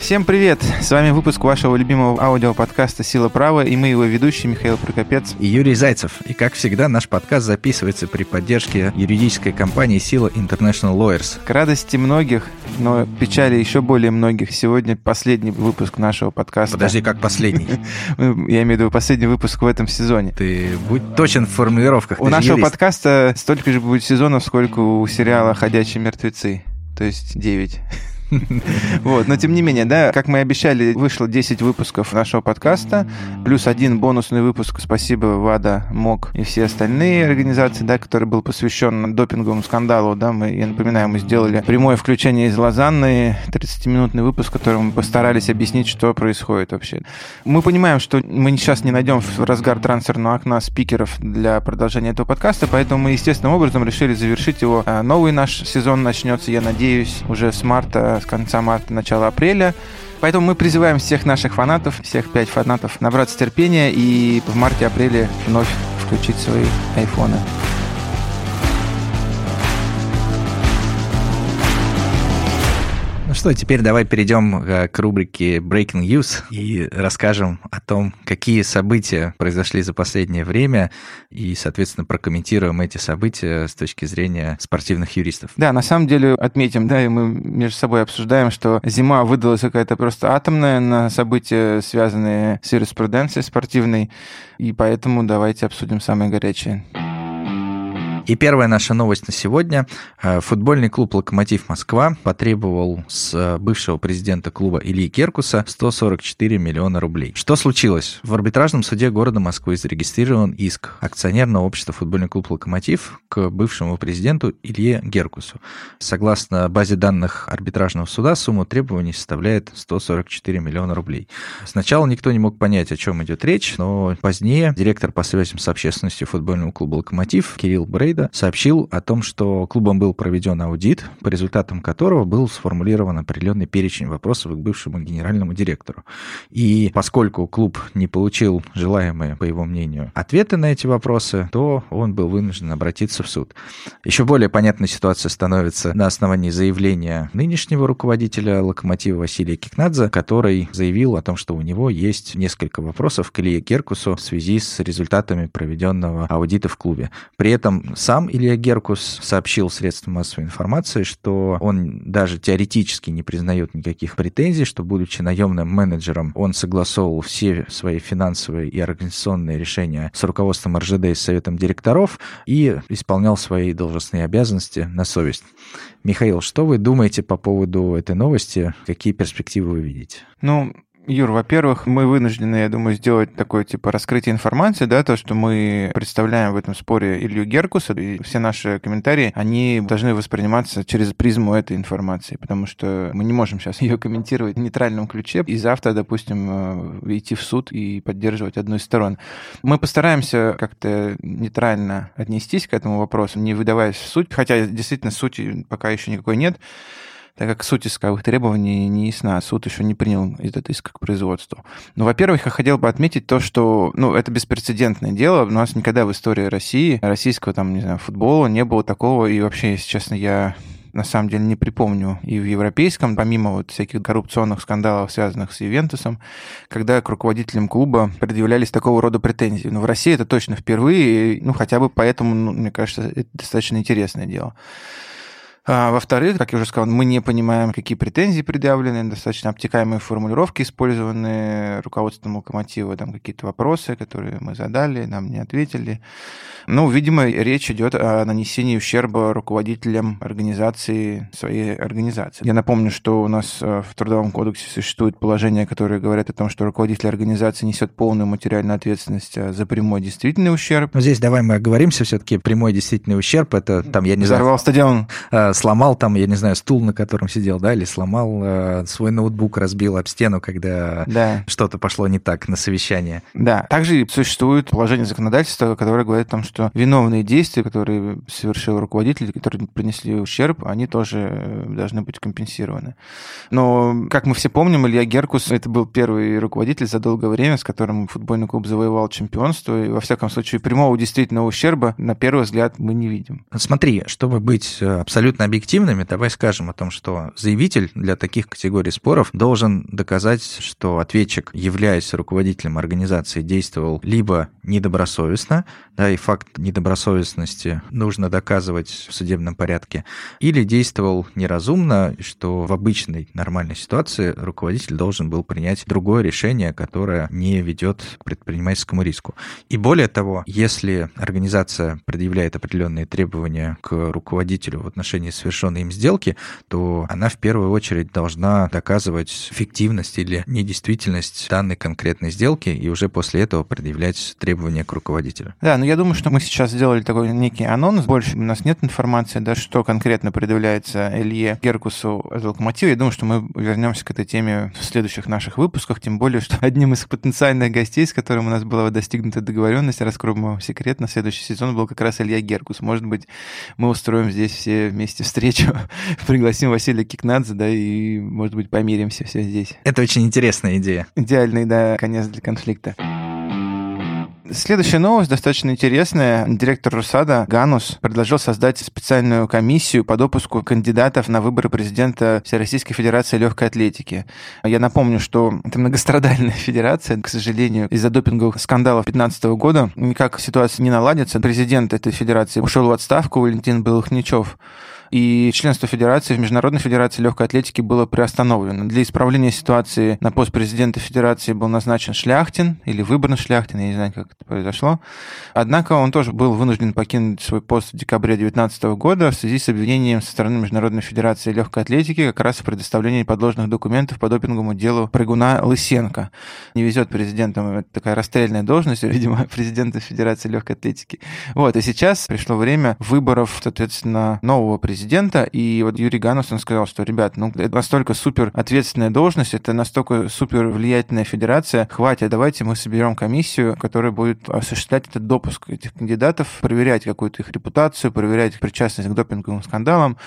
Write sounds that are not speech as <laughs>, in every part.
Всем привет! С вами выпуск вашего любимого аудиоподкаста «Сила права» и мы его ведущие Михаил Прокопец и Юрий Зайцев. И как всегда, наш подкаст записывается при поддержке юридической компании «Сила International Lawyers». К радости многих, но печали еще более многих, сегодня последний выпуск нашего подкаста. Подожди, как последний? <laughs> Я имею в виду последний выпуск в этом сезоне. Ты будь точен в формулировках. У нашего подкаста столько же будет сезонов, сколько у сериала «Ходячие мертвецы», то есть 9. <laughs> Вот, но тем не менее, да, как мы и обещали, вышло 10 выпусков нашего подкаста, плюс один бонусный выпуск, спасибо ВАДА, МОК и все остальные организации, да, который был посвящен допинговому скандалу, да, мы, я напоминаю, мы сделали прямое включение из Лозанны, 30-минутный выпуск, в котором мы постарались объяснить, что происходит вообще. Мы понимаем, что мы сейчас не найдем в разгар трансферного окна спикеров для продолжения этого подкаста, поэтому мы естественным образом решили завершить его. Новый наш сезон начнется, я надеюсь, уже с марта с конца марта, начала апреля. Поэтому мы призываем всех наших фанатов, всех пять фанатов, набраться терпения и в марте-апреле вновь включить свои айфоны. Ну что, теперь давай перейдем э, к рубрике Breaking News и расскажем о том, какие события произошли за последнее время, и, соответственно, прокомментируем эти события с точки зрения спортивных юристов. Да, на самом деле отметим, да, и мы между собой обсуждаем, что зима выдалась какая-то просто атомная на события, связанные с юриспруденцией спортивной, и поэтому давайте обсудим самые горячие. И первая наша новость на сегодня. Э, футбольный клуб «Локомотив Москва» потребовал с э, бывшего президента клуба Ильи Керкуса 144 миллиона рублей. Что случилось? В арбитражном суде города Москвы зарегистрирован иск акционерного общества «Футбольный клуб «Локомотив» к бывшему президенту Илье Геркусу. Согласно базе данных арбитражного суда, сумма требований составляет 144 миллиона рублей. Сначала никто не мог понять, о чем идет речь, но позднее директор по связям с общественностью футбольного клуба «Локомотив» Кирилл Брейд Фрейда сообщил о том, что клубом был проведен аудит, по результатам которого был сформулирован определенный перечень вопросов к бывшему генеральному директору. И поскольку клуб не получил желаемые, по его мнению, ответы на эти вопросы, то он был вынужден обратиться в суд. Еще более понятной ситуация становится на основании заявления нынешнего руководителя «Локомотива» Василия Кикнадзе, который заявил о том, что у него есть несколько вопросов к Илье Геркусу в связи с результатами проведенного аудита в клубе. При этом сам Илья Геркус сообщил средствам массовой информации, что он даже теоретически не признает никаких претензий, что, будучи наемным менеджером, он согласовывал все свои финансовые и организационные решения с руководством РЖД и Советом директоров и исполнял свои должностные обязанности на совесть. Михаил, что вы думаете по поводу этой новости? Какие перспективы вы видите? Ну, Юр, во-первых, мы вынуждены, я думаю, сделать такое, типа, раскрытие информации, да, то, что мы представляем в этом споре Илью Геркуса, и все наши комментарии, они должны восприниматься через призму этой информации, потому что мы не можем сейчас ее комментировать в нейтральном ключе и завтра, допустим, э, идти в суд и поддерживать одну из сторон. Мы постараемся как-то нейтрально отнестись к этому вопросу, не выдаваясь в суть, хотя действительно сути пока еще никакой нет, так как суть исковых требований не ясна, суд еще не принял этот иск к производству. Но, во-первых, я хотел бы отметить то, что ну, это беспрецедентное дело. У нас никогда в истории России, российского там, не знаю, футбола не было такого. И вообще, если честно, я на самом деле не припомню и в европейском, помимо вот всяких коррупционных скандалов, связанных с Ювентусом, когда к руководителям клуба предъявлялись такого рода претензии. Но в России это точно впервые, ну хотя бы поэтому, ну, мне кажется, это достаточно интересное дело. А, во-вторых, как я уже сказал, мы не понимаем, какие претензии предъявлены, достаточно обтекаемые формулировки использованы руководством локомотива, там какие-то вопросы, которые мы задали, нам не ответили. Ну, видимо, речь идет о нанесении ущерба руководителям организации, своей организации. Я напомню, что у нас э, в Трудовом кодексе существует положение, которое говорит о том, что руководитель организации несет полную материальную ответственность э, за прямой действительный ущерб. Но здесь давай мы оговоримся все-таки. Прямой действительный ущерб, это там, я не знаю... Взорвал стадион. Э, сломал там, я не знаю, стул, на котором сидел, да, или сломал свой ноутбук, разбил об стену, когда да. что-то пошло не так на совещание. Да. Также существует положение законодательства, которое говорит о том, что виновные действия, которые совершил руководитель, которые принесли ущерб, они тоже э, должны быть компенсированы. Но, как мы все помним, Илья Геркус — это был первый руководитель за долгое время, с которым футбольный клуб завоевал чемпионство, и, во всяком случае, прямого действительного ущерба, на первый взгляд, мы не видим. Смотри, чтобы быть э, абсолютно абсолютно объективными, давай скажем о том, что заявитель для таких категорий споров должен доказать, что ответчик, являясь руководителем организации, действовал либо недобросовестно, да, и факт недобросовестности нужно доказывать в судебном порядке, или действовал неразумно, что в обычной нормальной ситуации руководитель должен был принять другое решение, которое не ведет к предпринимательскому риску. И более того, если организация предъявляет определенные требования к руководителю в отношении совершенной им сделки, то она в первую очередь должна доказывать фиктивность или недействительность данной конкретной сделки и уже после этого предъявлять требования к руководителю. Да, но я думаю, что мы сейчас сделали такой некий анонс. Больше у нас нет информации, да, что конкретно предъявляется Илье Геркусу от Локомотива. Я думаю, что мы вернемся к этой теме в следующих наших выпусках, тем более, что одним из потенциальных гостей, с которым у нас была достигнута договоренность, раскроем секрет, на следующий сезон был как раз Илья Геркус. Может быть, мы устроим здесь все вместе встречу, <laughs> пригласим Василия Кикнадзе, да, и, может быть, помиримся все здесь. Это очень интересная идея. Идеальный, да, конец для конфликта. Следующая новость достаточно интересная. Директор Русада Ганус предложил создать специальную комиссию по допуску кандидатов на выборы президента Всероссийской Федерации легкой атлетики. Я напомню, что это многострадальная <laughs> федерация. К сожалению, из-за допинговых скандалов 2015 года никак ситуация не наладится. Президент этой федерации ушел в отставку, Валентин Белохничев и членство Федерации в Международной Федерации легкой атлетики было приостановлено. Для исправления ситуации на пост президента Федерации был назначен Шляхтин или выбран Шляхтин, я не знаю, как это произошло. Однако он тоже был вынужден покинуть свой пост в декабре 2019 года в связи с обвинением со стороны Международной Федерации легкой атлетики как раз в предоставлении подложных документов по допинговому делу прыгуна Лысенко. Не везет президентам, такая расстрельная должность, видимо, <laughs> президента Федерации легкой атлетики. Вот, и сейчас пришло время выборов, соответственно, нового президента президента, и вот Юрий Ганус, он сказал, что, ребят, ну, это настолько супер ответственная должность, это настолько супер влиятельная федерация, хватит, давайте мы соберем комиссию, которая будет осуществлять этот допуск этих кандидатов, проверять какую-то их репутацию, проверять их причастность к допинговым скандалам,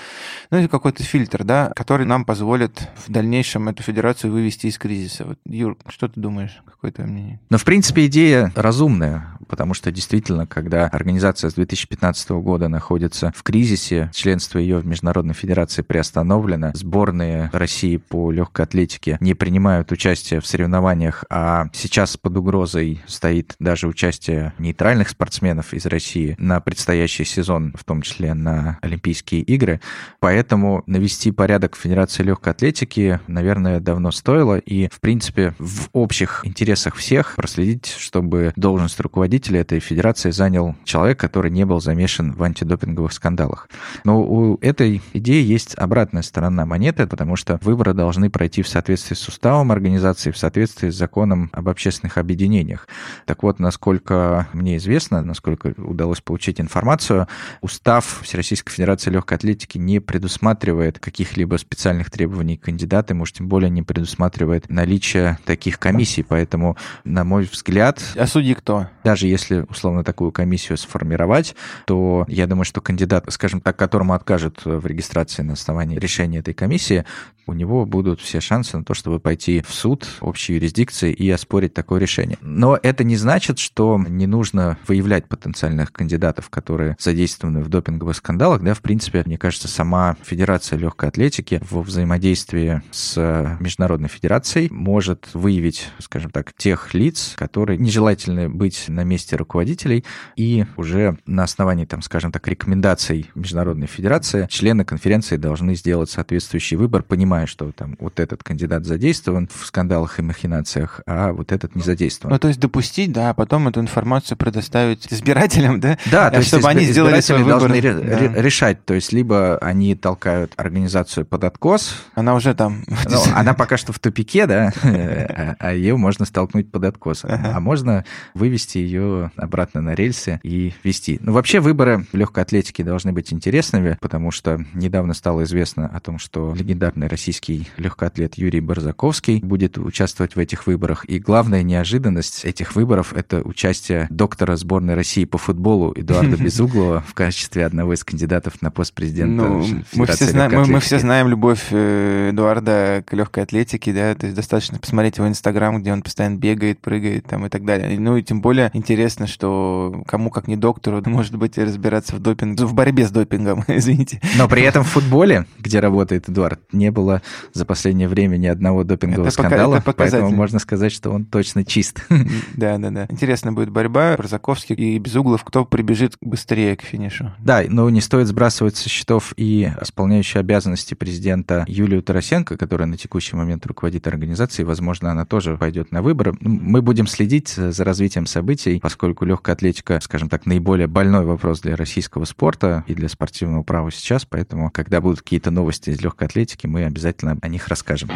ну, и какой-то фильтр, да, который нам позволит в дальнейшем эту федерацию вывести из кризиса. Вот, Юр, что ты думаешь? Какое твое мнение? Ну, в принципе, идея разумная, потому что действительно, когда организация с 2015 года находится в кризисе, членство ее в Международной Федерации приостановлено. Сборные России по легкой атлетике не принимают участие в соревнованиях, а сейчас под угрозой стоит даже участие нейтральных спортсменов из России на предстоящий сезон, в том числе на Олимпийские игры. Поэтому навести порядок в Федерации легкой атлетики, наверное, давно стоило. И, в принципе, в общих интересах всех проследить, чтобы должность руководителя этой федерации занял человек, который не был замешан в антидопинговых скандалах. Но у у этой идеи есть обратная сторона монеты, потому что выборы должны пройти в соответствии с уставом организации, в соответствии с законом об общественных объединениях. Так вот, насколько мне известно, насколько удалось получить информацию, устав Всероссийской Федерации легкой атлетики не предусматривает каких-либо специальных требований к кандидатам, уж тем более не предусматривает наличие таких комиссий. Поэтому, на мой взгляд... А судьи кто? Даже если, условно, такую комиссию сформировать, то я думаю, что кандидат, скажем так, которому откажут откажет в регистрации на основании решения этой комиссии, у него будут все шансы на то, чтобы пойти в суд общей юрисдикции и оспорить такое решение. Но это не значит, что не нужно выявлять потенциальных кандидатов, которые задействованы в допинговых скандалах. Да, в принципе, мне кажется, сама Федерация легкой атлетики во взаимодействии с Международной Федерацией может выявить, скажем так, тех лиц, которые нежелательны быть на месте руководителей, и уже на основании, там, скажем так, рекомендаций Международной Федерации члены конференции должны сделать соответствующий выбор, понимая, понимая, что там вот этот кандидат задействован в скандалах и махинациях, а вот этот не задействован. Ну, то есть допустить, да, а потом эту информацию предоставить избирателям, да? Да, то есть чтобы они сделали свой выбор. должны да. решать, то есть либо они толкают организацию под откос. Она уже там. Ну, она пока что в тупике, да, а, а ее можно столкнуть под откос. А можно вывести ее обратно на рельсы и вести. Ну, вообще выборы легкой атлетики должны быть интересными, потому что недавно стало известно о том, что легендарный российский российский легкоатлет Юрий Барзаковский будет участвовать в этих выборах. И главная неожиданность этих выборов — это участие доктора сборной России по футболу Эдуарда <laughs> Безуглова в качестве одного из кандидатов на пост президента ну, мы все, знаем, мы, мы все знаем любовь э, Эдуарда к легкой атлетике, да, то есть достаточно посмотреть его инстаграм, где он постоянно бегает, прыгает там и так далее. Ну и тем более интересно, что кому как не доктору, <laughs> может быть, разбираться в допинге, в борьбе с допингом, <laughs> извините. Но при этом в футболе, где работает Эдуард, не было за последнее время ни одного допингового это скандала, пока, поэтому можно сказать, что он точно чист. <laughs> Да, да, да. Интересно будет борьба Розаковский и Безуглов, кто прибежит быстрее к финишу. Да, но не стоит сбрасывать со счетов и исполняющую обязанности президента Юлию Тарасенко, которая на текущий момент руководит организацией, возможно, она тоже пойдет на выборы. Мы будем следить за развитием событий, поскольку легкая атлетика, скажем так, наиболее больной вопрос для российского спорта и для спортивного права сейчас, поэтому, когда будут какие-то новости из легкой атлетики, мы обязательно о них расскажем.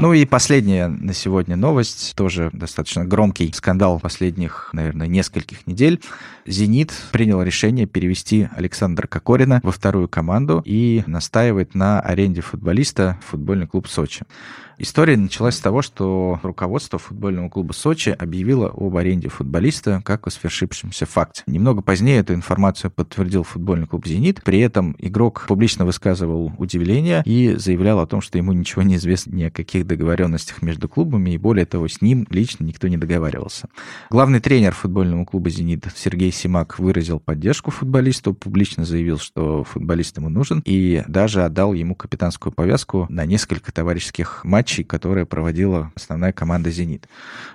Ну и последняя на сегодня новость, тоже достаточно громкий скандал последних, наверное, нескольких недель. «Зенит» принял решение перевести Александра Кокорина во вторую команду и настаивает на аренде футболиста в футбольный клуб «Сочи». История началась с того, что руководство футбольного клуба «Сочи» объявило об аренде футболиста как о свершившемся факте. Немного позднее эту информацию подтвердил футбольный клуб «Зенит». При этом игрок публично высказывал удивление и заявлял о том, что ему ничего не известно ни о каких договоренностях между клубами, и более того, с ним лично никто не договаривался. Главный тренер футбольного клуба «Зенит» Сергей Симак выразил поддержку футболисту, публично заявил, что футболист ему нужен, и даже отдал ему капитанскую повязку на несколько товарищеских матчей матчей, которые проводила основная команда «Зенит».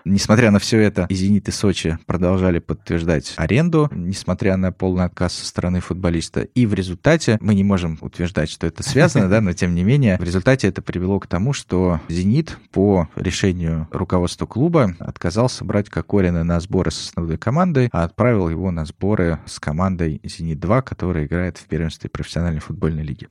Несмотря на все это, и «Зенит», и «Сочи» продолжали подтверждать аренду, несмотря на полный отказ со стороны футболиста. И в результате, мы не можем утверждать, что это связано, да, но тем не менее, в результате это привело к тому, что «Зенит» по решению руководства клуба отказался брать Кокорина на сборы с основной командой, а отправил его на сборы с командой «Зенит-2», которая играет в первенстве профессиональной футбольной лиги.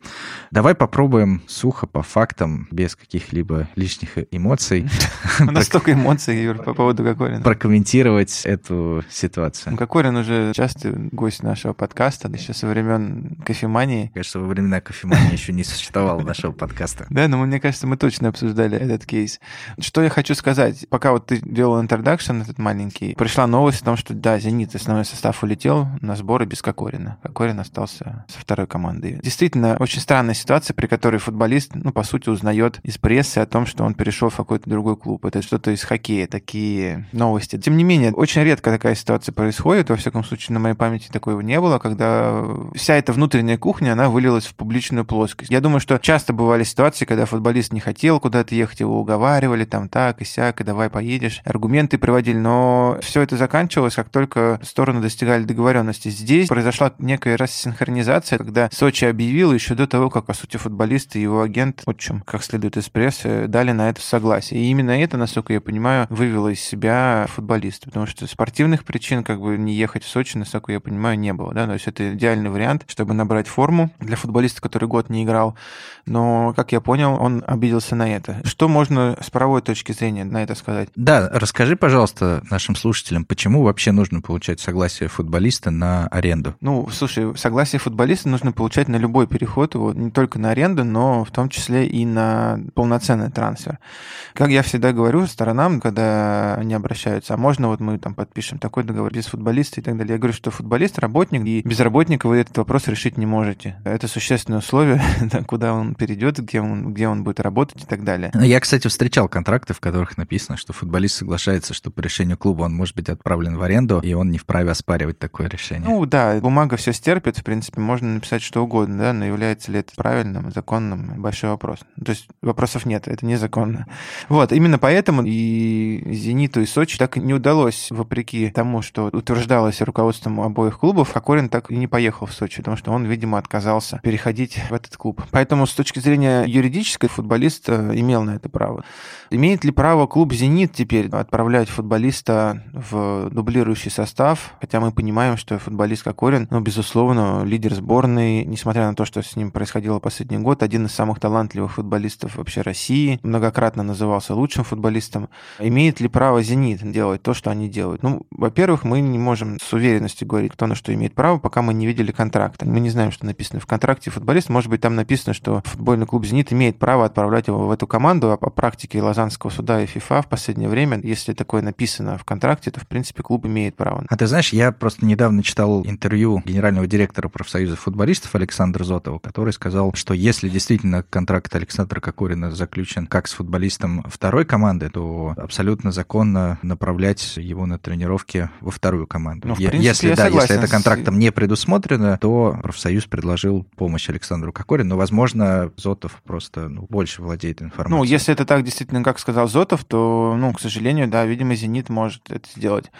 Давай попробуем сухо по фактам, без каких-либо лишних эмоций. <laughs> У нас столько эмоций, Юр, по поводу Кокорина. Прокомментировать эту ситуацию. Ну, Кокорин уже частый гость нашего подкаста, еще со времен кофемании. Кажется, во времена кофемании еще не существовало нашего подкаста. <laughs> Да, но мне кажется, мы точно обсуждали этот кейс. Что я хочу сказать? Пока вот ты делал интродакшн этот маленький, пришла новость о том, что да, «Зенит» основной состав улетел на сборы без Кокорина. Кокорин остался со второй командой. Действительно, очень странная ситуация, при которой футболист, ну, по сути, узнает из прессы о том, том, что он перешел в какой-то другой клуб. Это что-то из хоккея, такие новости. Тем не менее, очень редко такая ситуация происходит. Во всяком случае, на моей памяти такого не было, когда вся эта внутренняя кухня, она вылилась в публичную плоскость. Я думаю, что часто бывали ситуации, когда футболист не хотел куда-то ехать, его уговаривали, там так и сяк, и давай поедешь. Аргументы приводили, но все это заканчивалось, как только стороны достигали договоренности. Здесь произошла некая рассинхронизация, когда Сочи объявил еще до того, как, по сути, футболист и его агент, вот чем, как следует из прессы, дали на это согласие. И именно это, насколько я понимаю, вывело из себя футболиста, потому что спортивных причин как бы не ехать в Сочи, насколько я понимаю, не было. Да? То есть это идеальный вариант, чтобы набрать форму для футболиста, который год не играл. Но, как я понял, он обиделся на это. Что можно с правовой точки зрения на это сказать? Да, расскажи, пожалуйста, нашим слушателям, почему вообще нужно получать согласие футболиста на аренду? Ну, слушай, согласие футболиста нужно получать на любой переход, вот, не только на аренду, но в том числе и на полноценный трансфер. Как я всегда говорю сторонам, когда они обращаются, а можно вот мы там подпишем такой договор без футболиста и так далее. Я говорю, что футболист работник, и без работника вы этот вопрос решить не можете. Это существенное условие, <laughs> куда он перейдет, где он, где он будет работать и так далее. Я, кстати, встречал контракты, в которых написано, что футболист соглашается, что по решению клуба он может быть отправлен в аренду, и он не вправе оспаривать такое решение. Ну да, бумага все стерпит, в принципе, можно написать что угодно, да, но является ли это правильным, законным, большой вопрос. То есть вопросов нет, это не незаконно. Вот, именно поэтому и «Зениту», и «Сочи» так не удалось, вопреки тому, что утверждалось руководством обоих клубов, Кокорин так и не поехал в Сочи, потому что он, видимо, отказался переходить в этот клуб. Поэтому с точки зрения юридической футболист э, имел на это право. Имеет ли право клуб «Зенит» теперь отправлять футболиста в дублирующий состав? Хотя мы понимаем, что футболист Кокорин, ну, безусловно, лидер сборной, несмотря на то, что с ним происходило последний год, один из самых талантливых футболистов вообще России, многократно назывался лучшим футболистом. Имеет ли право «Зенит» делать то, что они делают? Ну, во-первых, мы не можем с уверенностью говорить, кто на что имеет право, пока мы не видели контракта. Мы не знаем, что написано в контракте футболиста. Может быть, там написано, что футбольный клуб «Зенит» имеет право отправлять его в эту команду, а по практике Лозаннского суда и ФИФА в последнее время, если такое написано в контракте, то, в принципе, клуб имеет право. А ты знаешь, я просто недавно читал интервью генерального директора профсоюза футболистов Александра Зотова, который сказал, что если действительно контракт Александра Кокорина заключен как с футболистом второй команды, то абсолютно законно направлять его на тренировки во вторую команду. Ну, принципе, если, да, согласен если это контрактом не предусмотрено, то профсоюз предложил помощь Александру Кокорину, но, возможно, Зотов просто ну, больше владеет информацией. Ну, если это так действительно, как сказал Зотов, то, ну, к сожалению, да, видимо, «Зенит» может это сделать.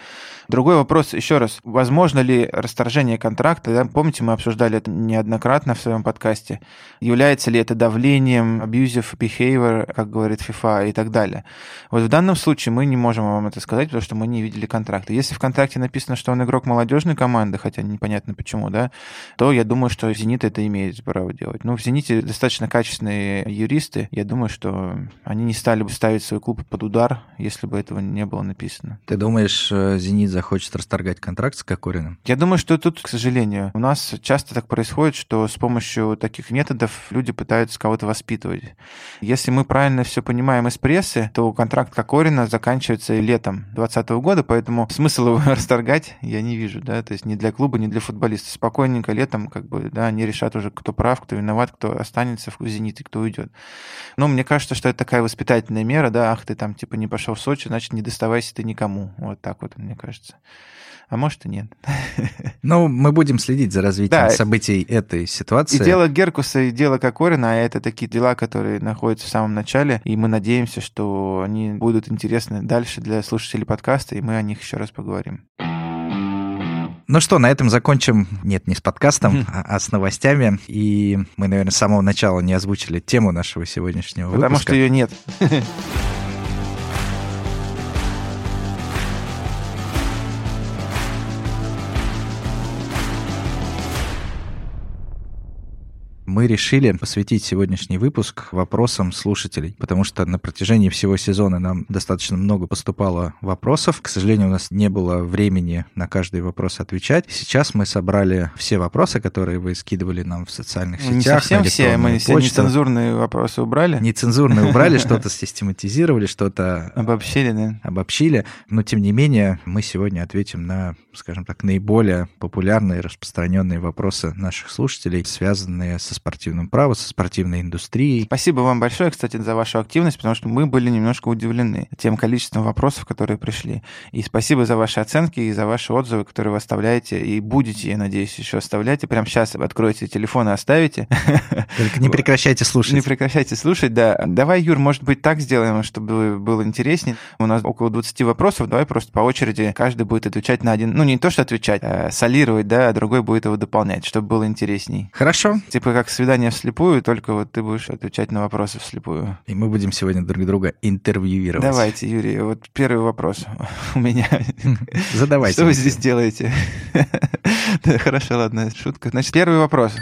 Другой вопрос, еще раз, возможно ли расторжение контракта, да, помните, мы обсуждали это неоднократно в своем подкасте, является ли это давлением, abusive behavior, как говорит FIFA и так далее. Вот в данном случае мы не можем вам это сказать, потому что мы не видели контракта. Если в контракте написано, что он игрок молодежной команды, хотя непонятно почему, да, то я думаю, что «Зенит» это имеет право делать. Ну, в «Зените» достаточно качественные юристы, я думаю, что они не стали бы ставить свой клуб под удар, если бы этого не было написано. Ты думаешь, э, «Зенит» захочет расторгать контракт с Кокориным? Я думаю, что тут, к сожалению, у нас часто так происходит, что с помощью таких методов люди пытаются кого-то воспитывать. Если мы правильно все понимаем из прессы, то контракт Кокорина заканчивается летом 2020 года, поэтому смысл его <laughs> расторгать я не вижу, да, то есть ни для клуба, ни для футболиста. Спокойненько летом, как бы, да, они решат уже, кто прав, кто виноват, кто останется в «Зените», кто уйдет. Но мне кажется, что это такая воспитательная мера, да, ах, ты там, типа, не пошел в Сочи, значит, не доставайся ты никому. Вот так вот, мне кажется. А может и нет. <laughs> Ну, мы будем следить за развитием Да. событий этой ситуации. И дело Геркуса, и дело Кокорина, а это такие дела, которые находятся в самом начале, и мы надеемся, что они будут интересны дальше для слушателей подкаста, и мы о них еще раз поговорим. Ну что, на этом закончим, нет, не с подкастом, а, а с новостями. И мы, наверное, с самого начала не озвучили тему нашего сегодняшнего Потому выпуска. что ее нет. <laughs> Мы решили посвятить сегодняшний выпуск вопросам слушателей, потому что на протяжении всего сезона нам достаточно много поступало вопросов. К сожалению, у нас не было времени на каждый вопрос отвечать. Сейчас мы собрали все вопросы, которые вы скидывали нам в социальных Ну, Не сетях. совсем все, мы все почту. нецензурные вопросы убрали, Нецензурные убрали, <laughs> что-то систематизировали, что-то обобщили, да. обобщили, но тем не менее мы сегодня ответим на, скажем так, наиболее популярные, распространенные вопросы наших слушателей, связанные со спортивным правом, со спортивной индустрией. Спасибо вам большое, кстати, за вашу активность, потому что мы были немножко удивлены тем количеством вопросов, которые пришли. И спасибо за ваши оценки и за ваши отзывы, которые вы оставляете, и будете, я надеюсь, еще оставлять. И прямо сейчас откроете телефон и оставите. <laughs> Только не прекращайте слушать. Не прекращайте слушать, да. Давай, Юр, может быть, так сделаем, чтобы было интереснее. У нас около 20 вопросов, давай просто по очереди каждый будет отвечать на один, ну не то, что отвечать, а солировать, да, а другой будет его дополнять, чтобы было интересней. Хорошо. Типа как свидание вслепую, только вот ты будешь отвечать на вопросы вслепую. И мы будем сегодня друг друга интервьюировать. Давайте, Юрий, вот первый вопрос <laughs> у меня. <laughs> Задавайте. Что вы здесь делаете? <laughs> Хорошо, ладно, шутка. Значит, первый вопрос.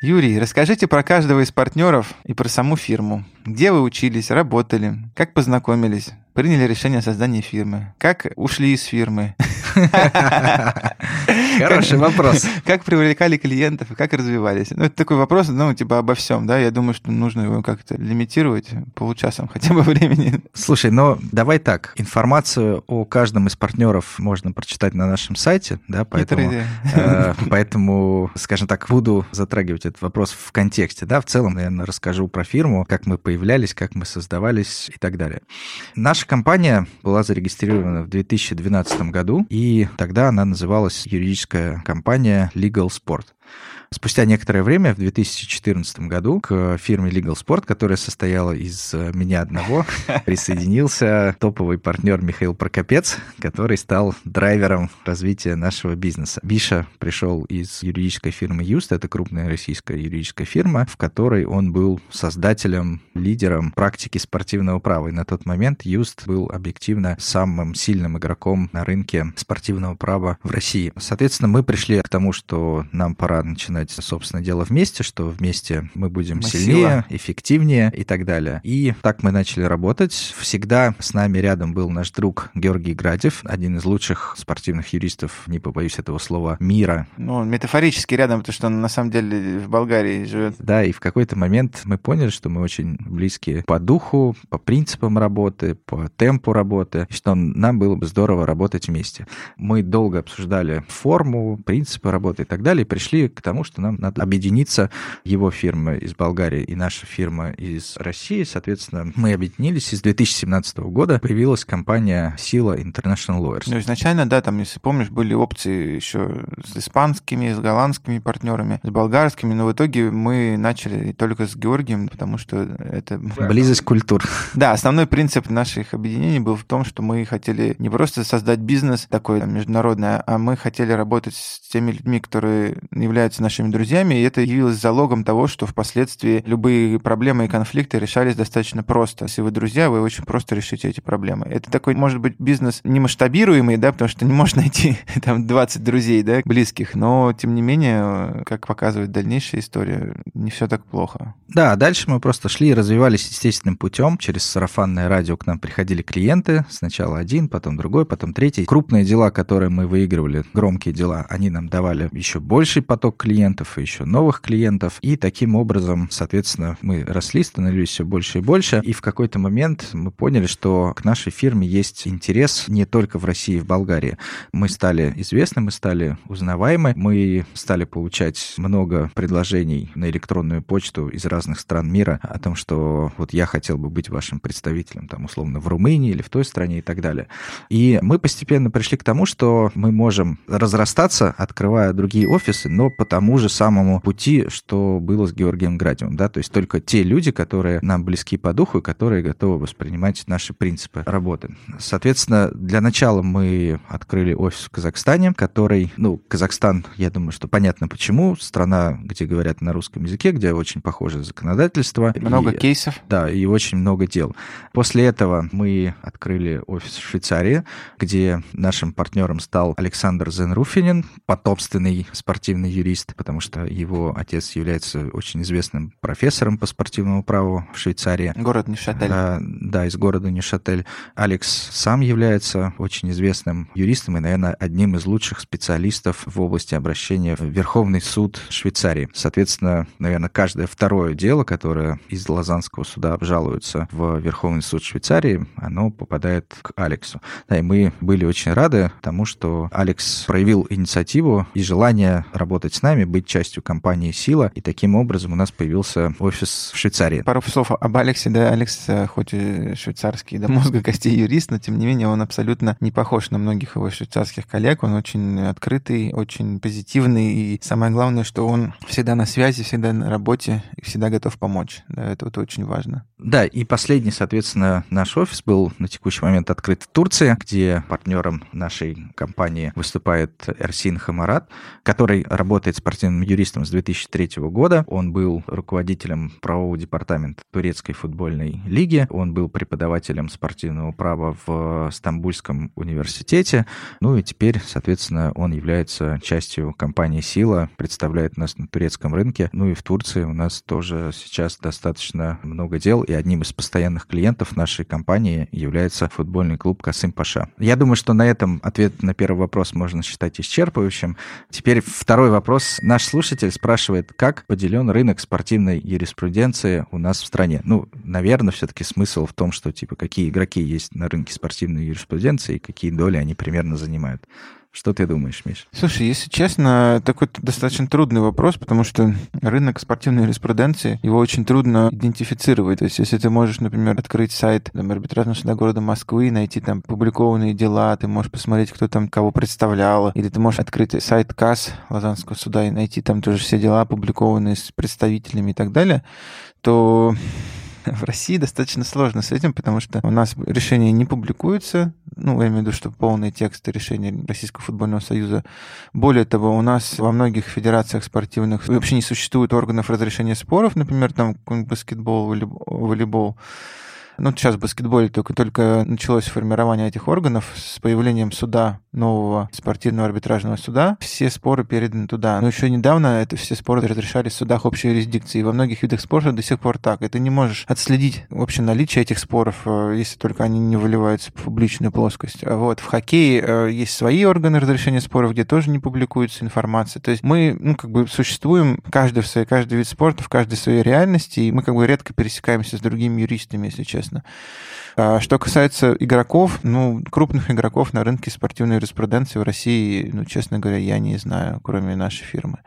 Юрий, расскажите про каждого из партнеров и про саму фирму. Где вы учились, работали, как познакомились, приняли решение о создании фирмы, как ушли из фирмы, <laughs> Хороший вопрос. как привлекали клиентов и как развивались. Ну, это такой вопрос, ну, типа обо всем, да, я думаю, что нужно его как-то лимитировать получасом <laughs> хотя бы времени. Слушай, но давай так. Информацию о каждом из партнеров можно прочитать на нашем сайте, да, поэтому, э, поэтому, скажем так, буду затрагивать этот вопрос в контексте, да, в целом, наверное, расскажу про фирму, как мы появлялись, как мы создавались и так далее. Наша компания была зарегистрирована в 2012 году, и тогда она называлась юридическая компания Legal Sport. Спустя некоторое время, в 2014 году, к фирме Legal Sport, которая состояла из э, меня одного, <laughs> присоединился топовый партнер Михаил Прокопец, который стал драйвером развития нашего бизнеса. Биша пришел из юридической фирмы Юст, это крупная российская юридическая фирма, в которой он был создателем, лидером практики спортивного права. И на тот момент Юст был объективно самым сильным игроком на рынке спортивного права в России. Соответственно, мы пришли к тому, что нам пора начинать начинать, собственно, дело вместе, что вместе мы будем мы сильнее, сила. эффективнее и так далее. И так мы начали работать. Всегда с нами рядом был наш друг Георгий Градев, один из лучших спортивных юристов, не побоюсь этого слова, мира. Ну, метафорически рядом, потому что он на самом деле в Болгарии живет. Да, и в какой-то момент мы поняли, что мы очень близки по духу, по принципам работы, по темпу работы, что нам было бы здорово работать вместе. Мы долго обсуждали форму, принципы работы и так далее, и пришли к тому, что нам надо объединиться. Его фирма из Болгарии и наша фирма из России, соответственно, мы объединились, и с 2017 года появилась компания Сила International Lawyers. Ну, изначально, да, там, если помнишь, были опции еще с испанскими, с голландскими партнерами, с болгарскими, но в итоге мы начали только с Георгием, потому что это... Близость культур. Да, основной принцип наших объединений был в том, что мы хотели не просто создать бизнес такой международный, а мы хотели работать с теми людьми, которые являются нашими друзьями, и это явилось залогом того, что впоследствии любые проблемы и конфликты решались достаточно просто. Если вы друзья, вы очень просто решите эти проблемы. Это такой, может быть, бизнес не масштабируемый, да, потому что не можно найти <laughs> там 20 друзей, да, близких, но, тем не менее, как показывает дальнейшая история, не все так плохо. Да, дальше мы просто шли и развивались естественным путем. Через сарафанное радио к нам приходили клиенты. Сначала один, потом другой, потом третий. Крупные дела, которые мы выигрывали, громкие дела, они нам давали еще больший поток клиентов и еще новых клиентов. И таким образом, соответственно, мы росли, становились все больше и больше. И в какой-то момент мы поняли, что к нашей фирме есть интерес не только в России и в Болгарии. Мы стали известны, мы стали узнаваемы, мы стали получать много предложений на электронную почту из разных стран мира о том, что вот я хотел бы быть вашим представителем, там, условно, в Румынии или в той стране и так далее. И мы постепенно пришли к тому, что мы можем разрастаться, открывая другие офисы, но по тому же самому пути, что было с Георгием Градиевым, да, то есть только те люди, которые нам близки по духу и которые готовы воспринимать наши принципы работы. Соответственно, для начала мы открыли офис в Казахстане, который, ну, Казахстан, я думаю, что понятно почему, страна, где говорят на русском языке, где очень похоже законодательство. Много и, кейсов. Да, и очень много дел. После этого мы открыли офис в Швейцарии, где нашим партнером стал Александр Зенруфинин, потомственный спортивный юрист, потому что его отец является очень известным профессором по спортивному праву в Швейцарии. Город Нишатель. А, да, из города Нишатель. Алекс сам является очень известным юристом и, наверное, одним из лучших специалистов в области обращения в Верховный суд Швейцарии. Соответственно, наверное, каждое второе дело, которое из Лозаннского суда обжалуется в Верховный суд Швейцарии, оно попадает к Алексу. Да, и мы были очень рады тому, что Алекс проявил инициативу и желание работать с нами, быть частью компании «Сила», и таким образом у нас появился офис в Швейцарии. Пару слов об Алексе. Да, Алекс, э, хоть и швейцарский до мозга <laughs> костей юрист, но тем не менее он абсолютно не похож на многих его швейцарских коллег. Он очень открытый, очень позитивный, и самое главное, что он всегда на связи, всегда на работе и всегда готов помочь. Да, это вот очень важно. Да, и последний, соответственно, наш офис был на текущий момент открыт в Турции, где партнером нашей компании выступает Эрсин Хамарат, который работает спортивным юристом с 2003 года. Он был руководителем правового департамента турецкой футбольной лиги. Он был преподавателем спортивного права в Стамбульском университете. Ну и теперь, соответственно, он является частью компании «Сила», представляет нас на турецком рынке. Ну и в Турции у нас тоже сейчас достаточно много дел, и одним из постоянных клиентов нашей компании является футбольный клуб «Касым Паша». Я думаю, что на этом ответ на первый вопрос можно считать исчерпывающим. Теперь второй вопрос. Наш слушатель спрашивает, как поделен рынок спортивной юриспруденции у нас в стране? Ну, наверное, все-таки смысл в том, что, типа, какие игроки есть на рынке спортивной юриспруденции и какие доли они примерно занимают. Что ты думаешь, Миш? Слушай, если честно, такой достаточно трудный вопрос, потому что рынок спортивной юриспруденции, его очень трудно идентифицировать. То есть, если ты можешь, например, открыть сайт там, арбитражного суда города Москвы, найти там публикованные дела, ты можешь посмотреть, кто там кого представлял, или ты можешь открыть сайт КАС Лазанского суда и найти там тоже все дела, опубликованные с представителями и так далее, то <laughs> в России достаточно сложно с этим, потому что у нас решения не публикуются, ну, я имею в виду, что полные тексты решений Российского футбольного союза. Более того, у нас во многих федерациях спортивных вообще не существует органов разрешения споров, например, там баскетбол, волейбол. Ну, сейчас в баскетболе только, только началось формирование этих органов с появлением суда, нового спортивного арбитражного суда. Все споры переданы туда. Но еще недавно это все споры разрешались в судах общей юрисдикции. Во многих видах спорта до сих пор так. И ты не можешь отследить вообще наличие этих споров, э, если только они не выливаются в публичную плоскость. А вот в хоккее э, есть свои органы разрешения споров, где тоже не публикуется информация. То есть мы, ну, как бы существуем, каждый в своей, каждый вид спорта, в каждой своей реальности, и мы как бы редко пересекаемся с другими юристами, если честно. А что касается игроков, ну, крупных игроков на рынке спортивной юриспруденции в России, ну, честно говоря, я не знаю, кроме нашей фирмы.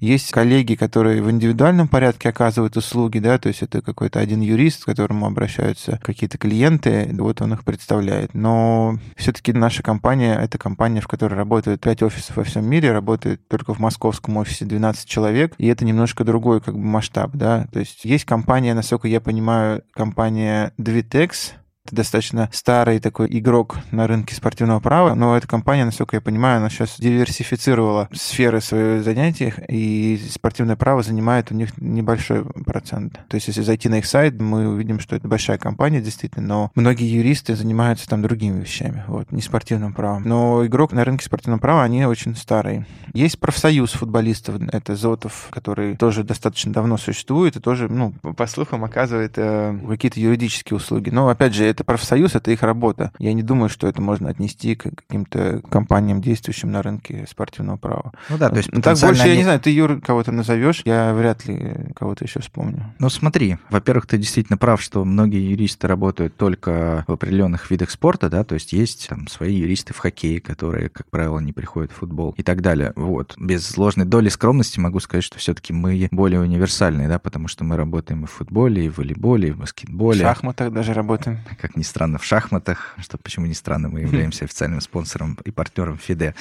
Есть коллеги, которые в индивидуальном порядке оказывают услуги, да, то есть это какой-то один юрист, к которому обращаются какие-то клиенты, вот он их представляет. Но все-таки наша компания — это компания, в которой работает 5 офисов во всем мире, работает только в московском офисе 12 человек, и это немножко другой как бы масштаб, да. То есть есть компания, насколько я понимаю, компания Двитекс Dvitex, достаточно старый такой игрок на рынке спортивного права, но эта компания, насколько я понимаю, она сейчас диверсифицировала сферы своих занятий, и спортивное право занимает у них небольшой процент. То есть, если зайти на их сайт, мы увидим, что это большая компания, действительно, но многие юристы занимаются там другими вещами, вот, не спортивным правом. Но игрок на рынке спортивного права, они очень старые. Есть профсоюз футболистов, это Зотов, который тоже достаточно давно существует и тоже, ну, по слухам, оказывает э, какие-то юридические услуги. Но, опять же, это профсоюз, это их работа. Я не думаю, что это можно отнести к каким-то компаниям, действующим на рынке спортивного права. Ну да, то есть ну, Так больше, они... я не знаю, ты, Юр, кого-то назовешь, я вряд ли кого-то еще вспомню. Ну смотри, во-первых, ты действительно прав, что многие юристы работают только в определенных видах спорта, да, то есть есть там свои юристы в хоккее, которые, как правило, не приходят в футбол и так далее. Вот. Без ложной доли скромности могу сказать, что все-таки мы более универсальные, да, потому что мы работаем и в футболе, и в волейболе, и в баскетболе. В шахматах даже работаем. Как ни странно, в шахматах, что почему не странно, мы являемся официальным спонсором и партнером ФИДЕ.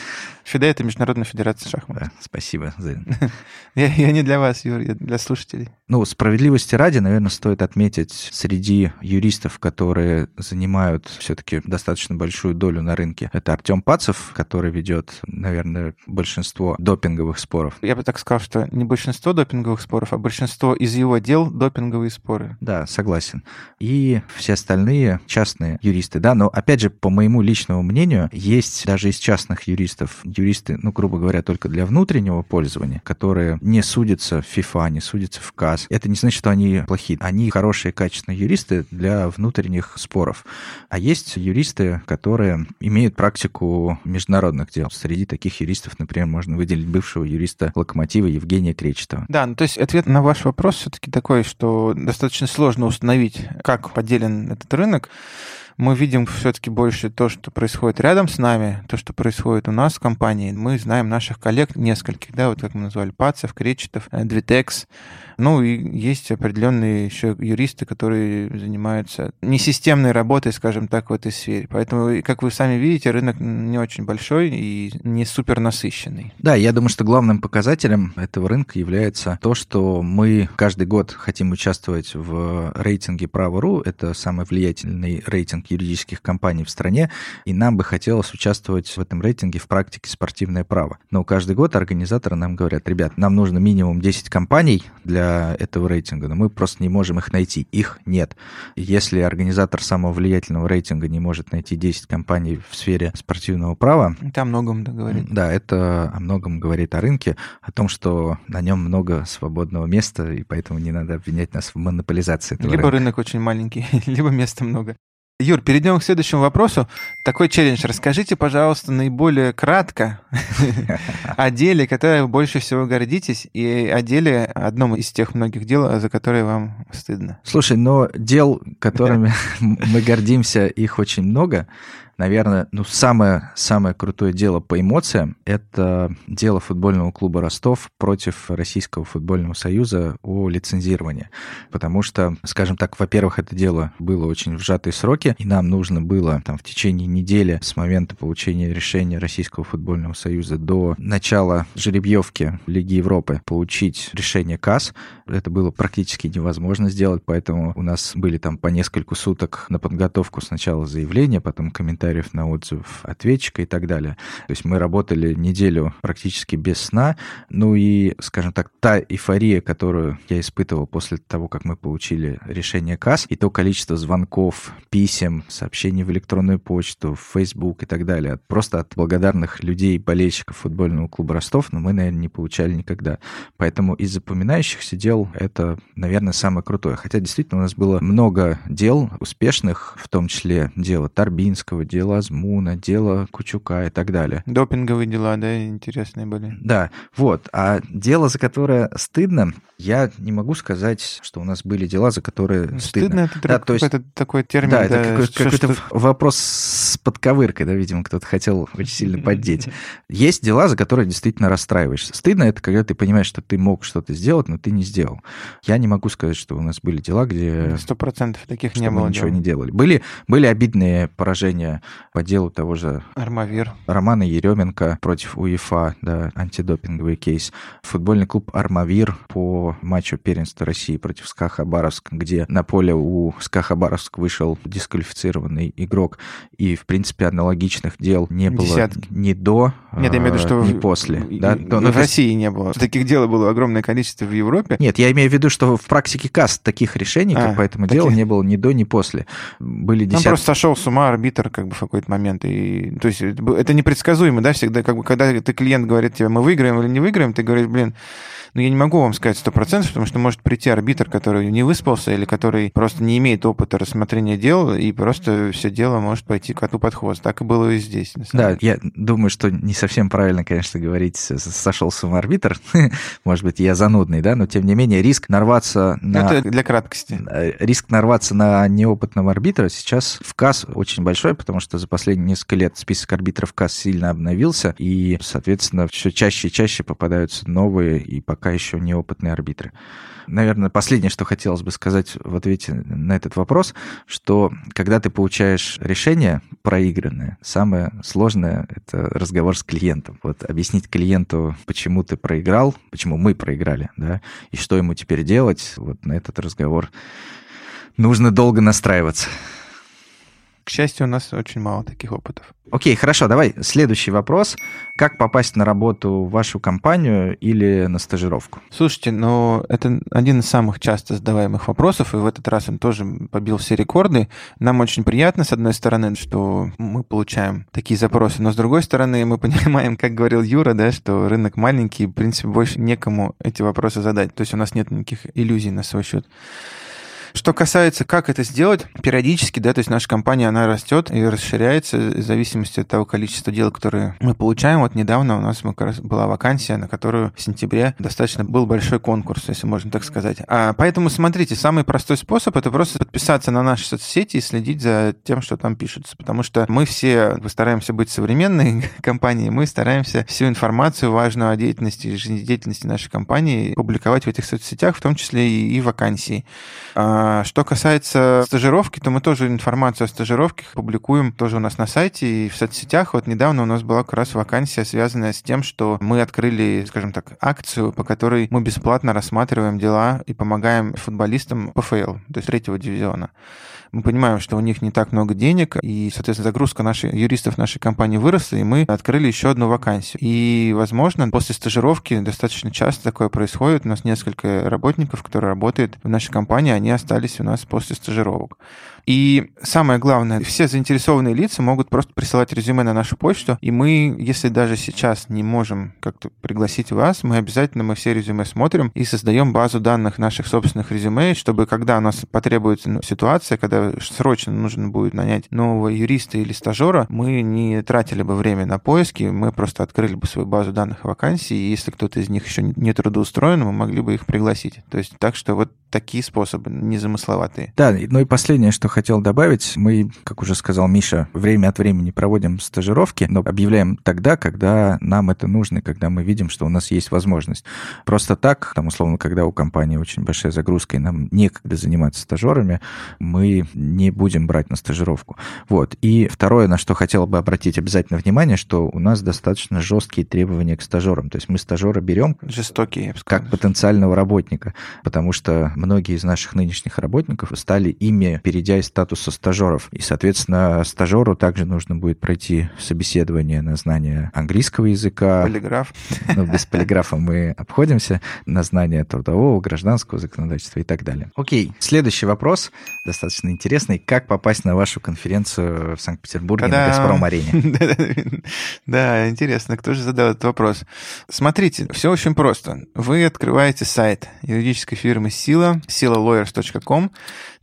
ФИДЕ — это Международная Федерация шахмат. Да, спасибо, Зарин. <laughs> я, я не для вас, Юр, я для слушателей. Ну, справедливости ради, наверное, стоит отметить среди юристов, которые занимают все-таки достаточно большую долю на рынке, это Артем Пацев, который ведет, наверное, большинство допинговых споров. Я бы так сказал, что не большинство допинговых споров, а большинство из его дел допинговые споры. Да, согласен. И все остальные частные юристы, да, но опять же, по моему личному мнению, есть даже из частных юристов юристы, ну, грубо говоря, только для внутреннего пользования, которые не судятся в ФИФА, не судятся в КАС. Это не значит, что они плохие. Они хорошие, качественные юристы для внутренних споров. А есть юристы, которые имеют практику международных дел. Среди таких юристов, например, можно выделить бывшего юриста Локомотива Евгения Кречетова. Да, ну, то есть ответ на ваш вопрос все-таки такой, что достаточно сложно установить, как поделен этот рынок рынок, мы видим все-таки больше то, что происходит рядом с нами, то, что происходит у нас в компании. Мы знаем наших коллег нескольких, да, вот как мы назвали, Пацев, Кречетов, Двитекс, ну и есть определенные еще юристы, которые занимаются несистемной работой, скажем так, в этой сфере. Поэтому, как вы сами видите, рынок не очень большой и не супер насыщенный. Да, я думаю, что главным показателем этого рынка является то, что мы каждый год хотим участвовать в рейтинге Право.ру. Это самый влиятельный рейтинг юридических компаний в стране, и нам бы хотелось участвовать в этом рейтинге в практике спортивное право. Но каждый год организаторы нам говорят, ребят, нам нужно минимум 10 компаний для этого рейтинга, но мы просто не можем их найти. Их нет. Если организатор самого влиятельного рейтинга не может найти 10 компаний в сфере спортивного права... Это о многом говорит. Да, это о многом говорит о рынке, о том, что на нем много свободного места, и поэтому не надо обвинять нас в монополизации Либо рынка. рынок очень маленький, <laughs> либо места много. Юр, перейдем к следующему вопросу. Такой челлендж. Расскажите, пожалуйста, наиболее кратко <laughs> о деле, которое вы больше всего гордитесь, и о деле, одном из тех многих дел, за которые вам стыдно. Слушай, но дел, которыми <laughs> мы гордимся, их очень много наверное, ну, самое, самое крутое дело по эмоциям — это дело футбольного клуба «Ростов» против Российского футбольного союза о лицензировании. Потому что, скажем так, во-первых, это дело было очень в сжатые сроки, и нам нужно было там в течение недели с момента получения решения Российского футбольного союза до начала жеребьевки Лиги Европы получить решение КАС. Это было практически невозможно сделать, поэтому у нас были там по несколько суток на подготовку сначала заявления, потом комментарии комментариев на отзыв ответчика и так далее. То есть мы работали неделю практически без сна. Ну и, скажем так, та эйфория, которую я испытывал после того, как мы получили решение КАС, и то количество звонков, писем, сообщений в электронную почту, в Facebook и так далее, просто от благодарных людей, болельщиков футбольного клуба Ростов, но мы, наверное, не получали никогда. Поэтому из запоминающихся дел это, наверное, самое крутое. Хотя действительно у нас было много дел успешных, в том числе дело Тарбинского, дело Азмуна, дело Кучука и так далее. Допинговые дела, да, интересные были. Да, вот. А дело, за которое стыдно, я не могу сказать, что у нас были дела, за которые стыдно. Стыдно это Да, то есть- какой-то такой термин. Да, да, это какой- что- какой-то что- вопрос с подковыркой, да, видимо, кто-то хотел очень сильно поддеть. <laughs> Есть дела, за которые действительно расстраиваешься. Стыдно это, когда ты понимаешь, что ты мог что-то сделать, но ты не сделал. Я не могу сказать, что у нас были дела, где Сто процентов таких не было. ничего не делали. Были, были обидные поражения по делу того же Армавир. Романа Еременко против УЕФА, да, антидопинговый кейс. Футбольный клуб «Армавир» по матчу первенства России против СКА Хабаровск, где на поле у СКА Хабаровск вышел дисквалифицированный игрок, и, в принципе, аналогичных дел не было Десятки. ни до, Нет, я имею в виду, а, что ни в- после. и- да? и- Ну, ну, в есть- России не было. Таких дел было огромное количество в Европе. Нет, я имею в виду, что в практике КАС таких решений, А, как по этому таких- делу, не было ни до, ни после. Были Там десятки... просто сошел с ума арбитр как бы в какой-то момент. И, то есть это, непредсказуемо, да, всегда, как бы, когда ты клиент говорит тебе, мы выиграем или не выиграем, ты говоришь, блин, ну я не могу вам сказать сто процентов, потому что может прийти арбитр, который не выспался или который просто не имеет опыта рассмотрения дел, и просто все дело может пойти коту под хвост. Так и было и здесь. Да, я думаю, что не совсем правильно, конечно, говорить сошел с ума арбитр. <laughs> Может быть, я занудный, да, но тем не менее риск нарваться на... Это для краткости. э, Риск нарваться на неопытного арбитра сейчас в КАС очень большой, потому что за последние несколько лет список арбитров КАС сильно обновился, и, соответственно, все чаще и чаще попадаются новые и пока еще неопытные арбитры. Наверное, последнее, что хотелось бы сказать в ответе на этот вопрос, что когда ты получаешь решение проигранное, самое сложное — это разговор с клиентом. Вот объяснить клиенту, почему ты проиграл, почему мы проиграли, да, и что ему теперь делать, вот на этот разговор нужно долго настраиваться. К счастью, у нас очень мало таких опытов. Окей, хорошо, давай следующий вопрос. Как попасть на работу в вашу компанию или на стажировку? Слушайте, ну, это один из самых часто задаваемых вопросов, и в этот раз он тоже побил все рекорды. Нам очень приятно, с одной стороны, что мы получаем такие запросы, но с другой стороны, мы <laughs> понимаем, как говорил Юра, да, что рынок маленький, и, в принципе, больше некому эти вопросы задать. То есть у нас нет никаких иллюзий на свой счет. Что касается, как это сделать, периодически, да, то есть наша компания, она растет и расширяется в зависимости от того количества дел, которые мы получаем. Вот недавно у нас была вакансия, на которую в сентябре достаточно был большой конкурс, если можно так сказать. А, поэтому смотрите, самый простой способ это просто подписаться на наши соцсети и следить за тем, что там пишется, потому что мы все стараемся быть современной <laughs> компанией, мы стараемся всю информацию важную о деятельности, жизнедеятельности нашей компании публиковать в этих соцсетях, в том числе и, и вакансии. А, что касается стажировки, то мы тоже информацию о стажировках публикуем тоже у нас на сайте и в соцсетях. Вот недавно у нас была как раз вакансия, связанная с тем, что мы открыли, скажем так, акцию, по которой мы бесплатно рассматриваем дела и помогаем футболистам ПФЛ, то есть третьего дивизиона. Мы понимаем, что у них не так много денег, и, соответственно, загрузка наших юристов нашей компании выросла, и мы открыли еще одну вакансию. И, возможно, после стажировки достаточно часто такое происходит. У нас несколько работников, которые работают в нашей компании, они остались у нас после стажировок. И самое главное, все заинтересованные лица могут просто присылать резюме на нашу почту, и мы, если даже сейчас не можем как-то пригласить вас, мы обязательно мы все резюме смотрим и создаем базу данных наших собственных резюме, чтобы когда у нас потребуется ну, ситуация, когда срочно нужно будет нанять нового юриста или стажера, мы не тратили бы время на поиски, мы просто открыли бы свою базу данных вакансий, и если кто-то из них еще не трудоустроен, мы могли бы их пригласить. То есть так что вот такие способы незамысловатые. Да, ну и последнее, что хотел добавить, мы, как уже сказал Миша, время от времени проводим стажировки, но объявляем тогда, когда нам это нужно, когда мы видим, что у нас есть возможность. Просто так, там, условно, когда у компании очень большая загрузка, и нам некогда заниматься стажерами, мы не будем брать на стажировку. Вот. И второе, на что хотел бы обратить обязательно внимание, что у нас достаточно жесткие требования к стажерам. То есть мы стажера берем Жестокие, как потенциального работника, потому что многие из наших нынешних работников стали ими, перейдя из статуса стажеров. И, соответственно, стажеру также нужно будет пройти собеседование на знание английского языка. Полиграф. Ну, без полиграфа мы обходимся. На знание трудового, гражданского законодательства и так далее. Окей, следующий вопрос, достаточно интересный. Как попасть на вашу конференцию в Санкт-Петербурге на «Газпром-арене»? <laughs> Да, интересно, кто же задал этот вопрос? Смотрите, все очень просто. Вы открываете сайт юридической фирмы «Сила», silalawyers.com,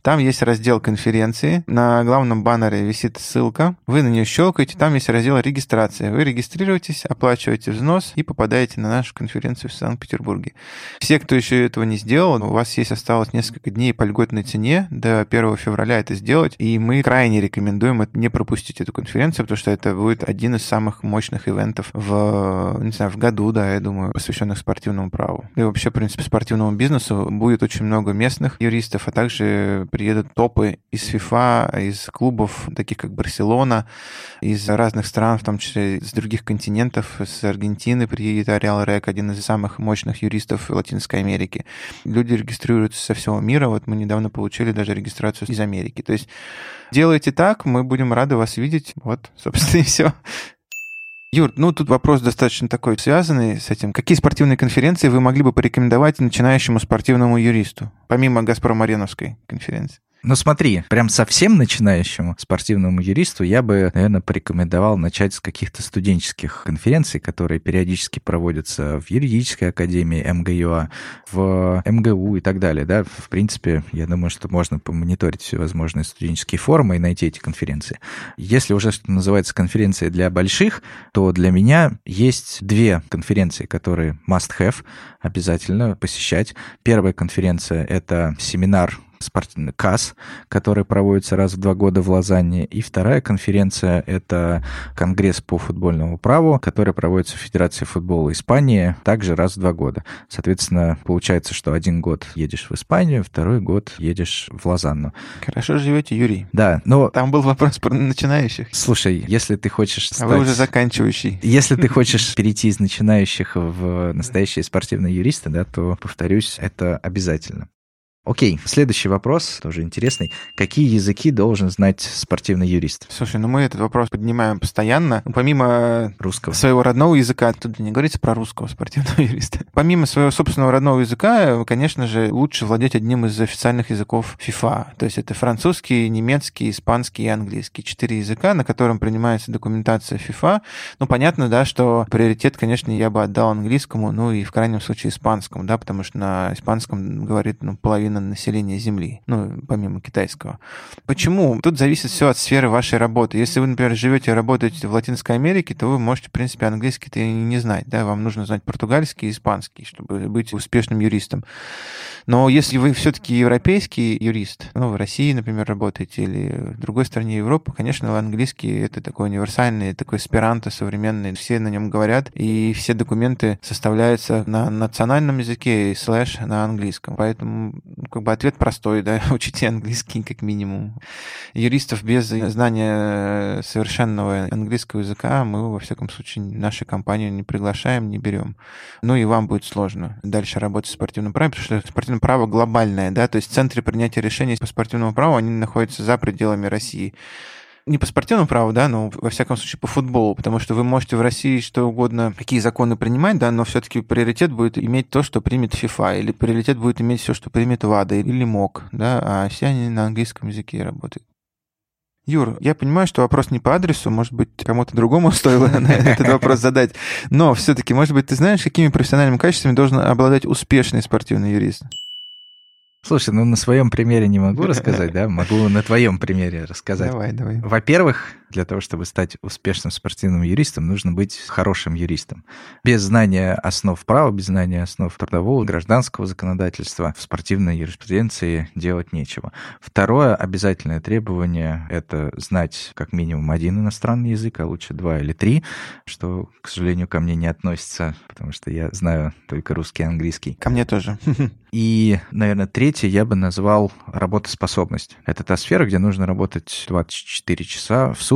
там есть раздел конференции. На главном баннере висит ссылка. Вы на нее щелкаете. Там есть раздел регистрация. Вы регистрируетесь, оплачиваете взнос и попадаете на нашу конференцию в Санкт-Петербурге. Все, кто еще этого не сделал, у вас есть осталось несколько дней по льготной цене до 1 февраля это сделать. И мы крайне рекомендуем не пропустить эту конференцию, потому что это будет один из самых мощных ивентов в, не знаю, в году, да, я думаю, посвященных спортивному праву. И вообще, в принципе, спортивному бизнесу будет очень много местных юристов, а также приедут топы из FIFA, из клубов, таких как Барселона, из разных стран, в том числе из других континентов. С Аргентины приедет Ариал Рек, один из самых мощных юристов Латинской Америки. Люди регистрируются со всего мира. Вот мы недавно получили даже регистрацию из Америки. То есть делайте так, мы будем рады вас видеть. Вот, собственно, <laughs> и все. Юр, ну тут вопрос достаточно такой связанный с этим. Какие спортивные конференции вы могли бы порекомендовать начинающему спортивному юристу, помимо Газпром-Ареновской конференции? Ну смотри, прям совсем начинающему спортивному юристу я бы, наверное, порекомендовал начать с каких-то студенческих конференций, которые периодически проводятся в юридической академии МГЮА, в МГУ и так далее. Да? В принципе, я думаю, что можно помониторить все возможные студенческие форумы и найти эти конференции. Если уже что называется конференции для больших, то для меня есть две конференции, которые must have, обязательно посещать. Первая конференция — это семинар спортивный КАС, который проводится раз в два года в Лозанне. И вторая конференция — это Конгресс по футбольному праву, который проводится в Федерации футбола Испании также раз в два года. Соответственно, получается, что один год едешь в Испанию, второй год едешь в Лозанну. Хорошо живете, Юрий. Да, но... Там был вопрос про начинающих. Слушай, если ты хочешь стать... А вы уже заканчивающий. Если ты хочешь <laughs> перейти из начинающих в настоящие спортивные юристы, да, то, повторюсь, это обязательно. Окей, следующий вопрос, тоже интересный. Какие языки должен знать спортивный юрист? Слушай, ну мы этот вопрос поднимаем постоянно. Помимо русского своего родного языка, тут не говорится про русского спортивного <laughs> юриста. Помимо своего собственного родного языка, конечно же, лучше владеть одним из официальных языков FIFA. То есть это французский, немецкий, испанский и английский. Четыре языка, на котором принимается документация FIFA. Ну, понятно, да, что приоритет, конечно, я бы отдал английскому, ну и в крайнем случае испанскому, да, потому что на испанском говорит ну, половина половина населения Земли, ну, помимо китайского. Почему? Тут зависит все от сферы вашей работы. Если вы, например, живете и работаете в Латинской Америке, то вы можете, в принципе, английский-то и не знать, да, вам нужно знать португальский и испанский, чтобы быть успешным юристом. Но если вы все-таки европейский юрист, ну, в России, например, работаете или в другой стране Европы, конечно, английский это такой универсальный, такой аспиранто современный, все на нем говорят, и все документы составляются на национальном языке и слэш на английском. Поэтому как бы ответ простой, да, <laughs> учите английский как минимум. Юристов без знания совершенного английского языка мы, во всяком случае, нашу компанию не приглашаем, не берем. Ну и вам будет сложно дальше работать с спортивным правом, потому что спортивное право глобальное, да, то есть центры принятия решений по спортивному праву, они находятся за пределами России не по спортивному праву, да, но во всяком случае по футболу, потому что вы можете в России что угодно, какие законы принимать, да, но все-таки приоритет будет иметь то, что примет FIFA, или приоритет будет иметь все, что примет ВАДА или МОК, да, а все они на английском языке работают. Юр, я понимаю, что вопрос не по адресу, может быть, кому-то другому <laughs> стоило этот вопрос задать, но все-таки, может быть, ты знаешь, какими профессиональными качествами должен обладать успешный спортивный юрист? Слушай, ну на своем примере не могу <laughs> рассказать, да? Могу на твоем примере рассказать. Давай, давай. Во-первых, для того, чтобы стать успешным спортивным юристом, нужно быть хорошим юристом. Без знания основ права, без знания основ трудового, гражданского законодательства в спортивной юриспруденции делать нечего. Второе обязательное требование — это знать как минимум один иностранный язык, а лучше два или три, что, к сожалению, ко мне не относится, потому что я знаю только русский и английский. Ко мне тоже. <laughs> И, наверное, третье я бы назвал работоспособность. Это та сфера, где нужно работать 24 часа в сутки,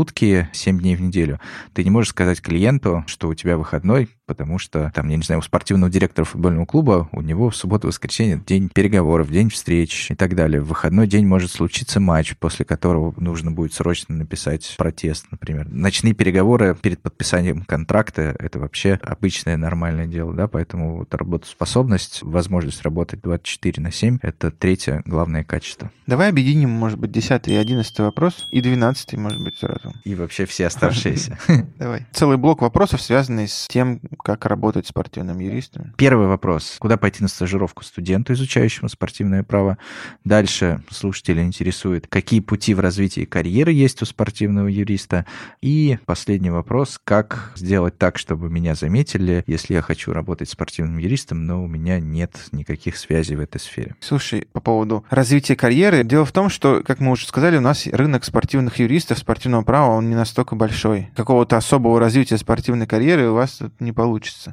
7 дней в неделю. Ты не можешь сказать клиенту, что у тебя выходной, потому что, там, я не знаю, у спортивного директора футбольного клуба у него в субботу-воскресенье день переговоров, день встреч и так далее. В выходной день может случиться матч, после которого нужно будет срочно написать протест, например. Ночные переговоры перед подписанием контракта — это вообще обычное нормальное дело, да, поэтому вот работоспособность, возможность работать 24 на 7 — это третье главное качество. Давай объединим, может быть, 10 и 11 вопрос, и 12, может быть, сразу. И вообще все оставшиеся. <laughs> Давай. Целый блок вопросов, связанный с тем, как работать спортивным юристом. Первый вопрос. Куда пойти на стажировку студенту, изучающему спортивное право? Дальше слушателя интересует, какие пути в развитии карьеры есть у спортивного юриста? И последний вопрос. Как сделать так, чтобы меня заметили, если я хочу работать спортивным юристом, но у меня нет никаких связей в этой сфере? Слушай, по поводу развития карьеры. Дело в том, что, как мы уже сказали, у нас рынок спортивных юристов, спортивного права, он не настолько большой. Какого-то особого развития спортивной карьеры у вас тут не получится.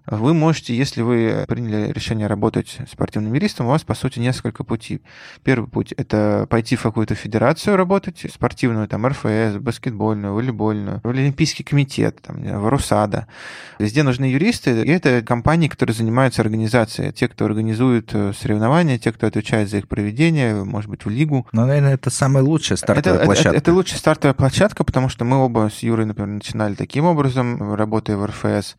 Вы можете, если вы приняли решение работать спортивным юристом, у вас, по сути, несколько путей. Первый путь — это пойти в какую-то федерацию работать, спортивную, там, РФС, баскетбольную, волейбольную, в Олимпийский комитет, там, в РУСАДА. Везде нужны юристы, и это компании, которые занимаются организацией. Те, кто организует э, соревнования, те, кто отвечает за их проведение, может быть, в лигу. Ну, наверное, это самая лучшая стартовая это, площадка. Это, это лучшая стартовая площадка, потому что мы оба с Юрой, например, начинали таким образом, работая в РФС.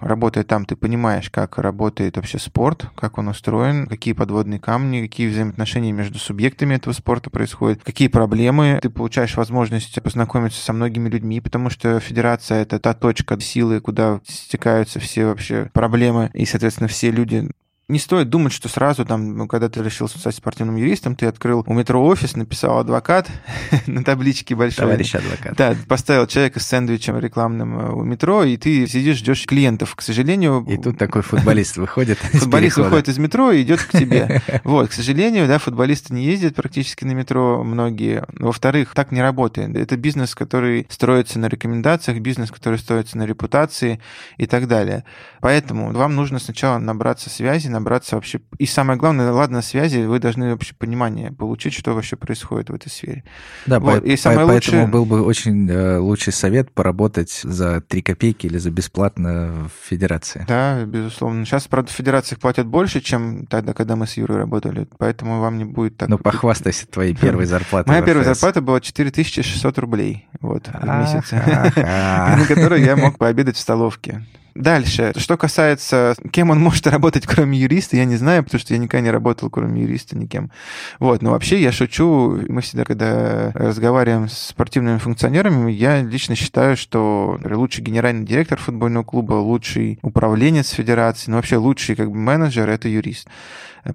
Работая там, ты понимаешь, как работает вообще спорт, как он устроен, какие подводные камни, какие взаимоотношения между субъектами этого спорта происходят, какие проблемы. Ты получаешь возможность познакомиться со многими людьми, потому что федерация — это та точка силы, куда стекаются все вообще проблемы, и, соответственно, все люди не стоит думать, что сразу там, ну, когда ты решил стать спортивным юристом, ты открыл у метро офис, написал адвокат <laughs> на табличке большой. Товарищ адвокат. Да, поставил человека с сэндвичем рекламным э, у метро, и ты сидишь, ждешь клиентов. К сожалению... И тут такой футболист выходит Футболист выходит из метро и идет к тебе. <laughs> Вот, к сожалению, да, футболисты не ездят практически на метро многие. Во-вторых, так не работает. Это бизнес, который строится на рекомендациях, бизнес, который строится на репутации и так далее. Поэтому вам нужно сначала набраться связи, набраться вообще... И самое главное, ладно, связи, вы должны вообще понимание получить, что вообще происходит в этой сфере. Да, вот. по, и самое по, лучшее... поэтому был бы очень э, лучший совет поработать за 3 копейки или за бесплатно в федерации. Да, безусловно. Сейчас, правда, в федерациях платят больше, чем тогда, когда мы с Юрой работали, поэтому вам не будет так... Ну, похвастайся твоей первой <laughs> зарплатой. Моя первая зарплата была 4600 рублей вот, в месяц, <laughs> на которой я мог пообедать в столовке. Дальше. Что касается, кем он может работать, кроме юриста, я не знаю, потому что я никогда не работал, кроме юриста, никем. Вот. Но вообще я шучу. Мы всегда, когда разговариваем с спортивными функционерами, я лично считаю, что лучший генеральный директор футбольного клуба, лучший управленец федерации, ну вообще лучший как бы менеджер — это юрист.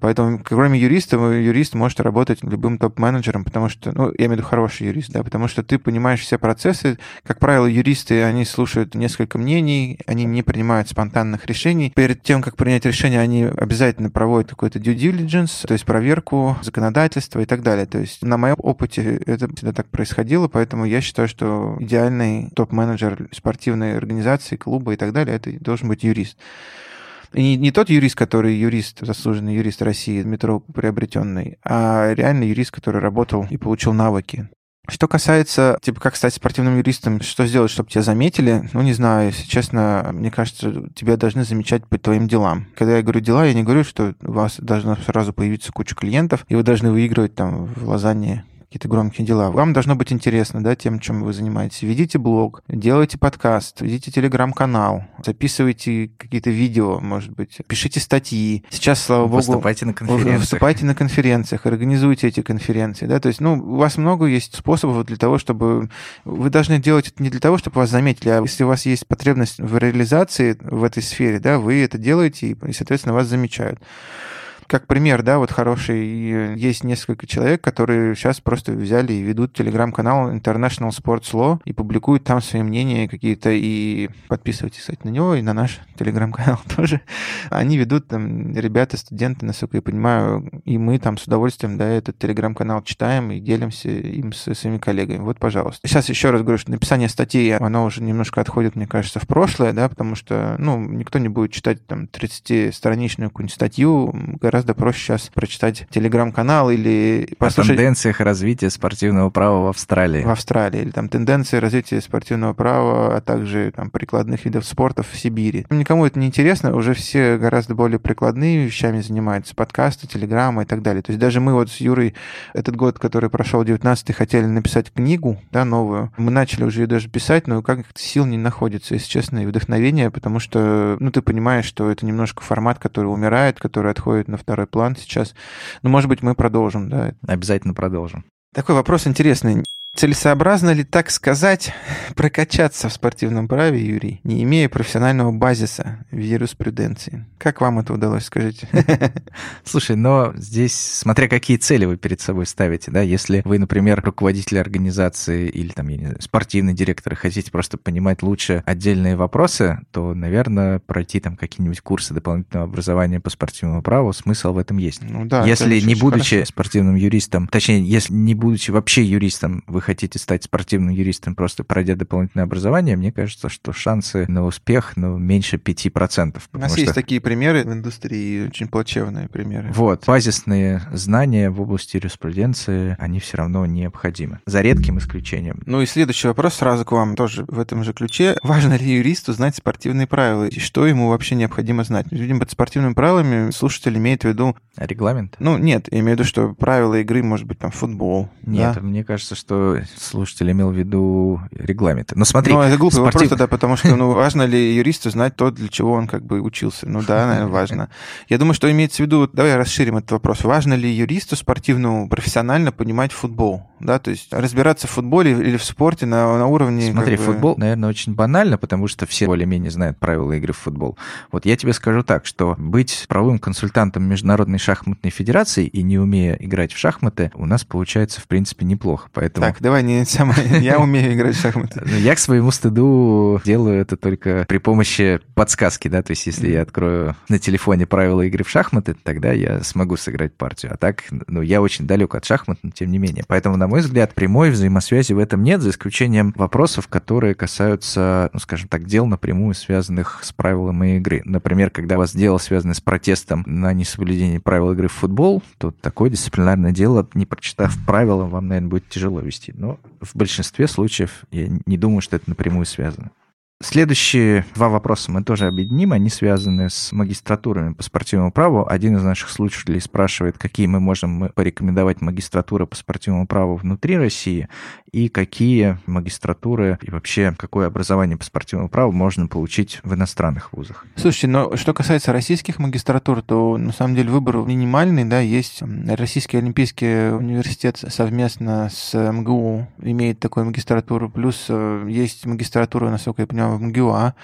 Поэтому, кроме юриста, юрист может работать любым топ-менеджером, потому что, ну, я имею в виду хороший юрист, да, потому что ты понимаешь все процессы. Как правило, юристы, они слушают несколько мнений, они не принимают спонтанных решений. Перед тем, как принять решение, они обязательно проводят какой-то due diligence, то есть проверку законодательства и так далее. То есть на моем опыте это всегда так происходило, поэтому я считаю, что идеальный топ-менеджер спортивной организации, клуба и так далее, это должен быть юрист. И не, не тот юрист, который юрист, заслуженный юрист России, метро приобретенный, а реально юрист, который работал и получил навыки. Что касается, типа, как стать спортивным юристом, что сделать, чтобы тебя заметили, ну, не знаю, если честно, мне кажется, тебя должны замечать по твоим делам. Когда я говорю дела, я не говорю, что у вас должна сразу появиться куча клиентов, и вы должны выигрывать там в лазанье какие-то громкие дела. Вам должно быть интересно, да, тем, чем вы занимаетесь. Ведите блог, делайте подкаст, ведите телеграм-канал, записывайте какие-то видео, может быть, пишите статьи. Сейчас, слава богу... Выступайте на конференциях. Выступайте на конференциях, организуйте эти конференции, да, то есть, ну, у вас много есть способов для того, чтобы... Вы должны делать это не для того, чтобы вас заметили, а если у вас есть потребность в реализации в этой сфере, да, вы это делаете, и, соответственно, вас замечают как пример, да, вот хороший, есть несколько человек, которые сейчас просто взяли и ведут телеграм-канал International Sports Law и публикуют там свои мнения какие-то, и подписывайтесь, кстати, на него и на наш телеграм-канал <laughs> тоже. Они ведут там ребята, студенты, насколько я понимаю, и мы там с удовольствием, да, этот телеграм-канал читаем и делимся им со своими коллегами. Вот, пожалуйста. Сейчас еще раз говорю, что написание статей, оно уже немножко отходит, мне кажется, в прошлое, да, потому что, ну, никто не будет читать там 30-страничную какую-нибудь статью, гораздо проще сейчас прочитать телеграм-канал или послушать... О тенденциях развития спортивного права в Австралии. В Австралии. Или там тенденции развития спортивного права, а также там прикладных видов спорта в Сибири. Никому это не интересно, уже все гораздо более прикладными вещами занимаются. Подкасты, телеграммы и так далее. То есть даже мы вот с Юрой этот год, который прошел 19 хотели написать книгу, да, новую. Мы начали уже ее даже писать, но как сил не находится, если честно, и вдохновения, потому что, ну, ты понимаешь, что это немножко формат, который умирает, который отходит на второй план сейчас. Но, может быть, мы продолжим, да. Обязательно продолжим. Такой вопрос интересный. Целесообразно ли так сказать прокачаться в спортивном праве, Юрий, не имея профессионального базиса в юриспруденции? Как вам это удалось, скажите? <laughs> Слушай, но здесь, смотря какие цели вы перед собой ставите, да, если вы, например, руководитель организации или там, я не знаю, спортивный директор и хотите просто понимать лучше отдельные вопросы, то, наверное, пройти там какие-нибудь курсы дополнительного образования по спортивному праву, смысл в этом есть. Ну, да, если не будучи хорошо. спортивным юристом, точнее, если не будучи вообще юристом, вы хотите стать спортивным юристом, просто пройдя дополнительное образование, мне кажется, что шансы на успех ну, меньше 5%. У нас что... есть такие примеры в индустрии, очень плачевные примеры. Вот. Базисные знания в области юриспруденции, они все равно необходимы. За редким исключением. Ну и следующий вопрос сразу к вам тоже в этом же ключе. Важно ли юристу знать спортивные правила? И что ему вообще необходимо знать? Видимо, под спортивными правилами слушатель имеет в виду... Регламент? Ну, нет, я имею в виду, что правила игры, может быть, там, футбол. Нет, да? мне кажется, что слушатель имел в виду регламенты. Но смотри... Ну, это глупый спортив... вопрос тогда, потому что, ну, <laughs> важно ли юристу знать то, для чего он как бы учился? Ну да, наверное, важно. Я думаю, что имеется в виду... Давай расширим этот вопрос. Важно ли юристу спортивному профессионально понимать футбол? Да, то есть разбираться в футболе или в спорте на, на уровне... Смотри, как бы... футбол, наверное, очень банально, потому что все более-менее знают правила игры в футбол. Вот я тебе скажу так, что быть правовым консультантом Международной шахматной федерации и не умея играть в шахматы, у нас получается, в принципе, неплохо. Поэтому... Так, давай не самое... <laughs> Я умею играть в шахматы. Ну, я к своему стыду делаю это только при помощи подсказки, да, то есть если я открою на телефоне правила игры в шахматы, тогда я смогу сыграть партию. А так, ну, я очень далек от шахмат, но тем не менее. Поэтому, на мой взгляд, прямой взаимосвязи в этом нет, за исключением вопросов, которые касаются, ну, скажем так, дел напрямую связанных с правилами игры. Например, когда у вас дело связано с протестом на несоблюдение правил игры в футбол, то такое дисциплинарное дело, не прочитав правила, вам, наверное, будет тяжело вести. Но в большинстве случаев я не думаю, что это напрямую связано. Следующие два вопроса мы тоже объединим. Они связаны с магистратурами по спортивному праву. Один из наших слушателей спрашивает, какие мы можем порекомендовать магистратуры по спортивному праву внутри России и какие магистратуры и вообще какое образование по спортивному праву можно получить в иностранных вузах. Слушайте, но что касается российских магистратур, то на самом деле выбор минимальный. Да, есть Российский Олимпийский университет совместно с МГУ имеет такую магистратуру, плюс э, есть магистратура, насколько я понимаю, МГУА.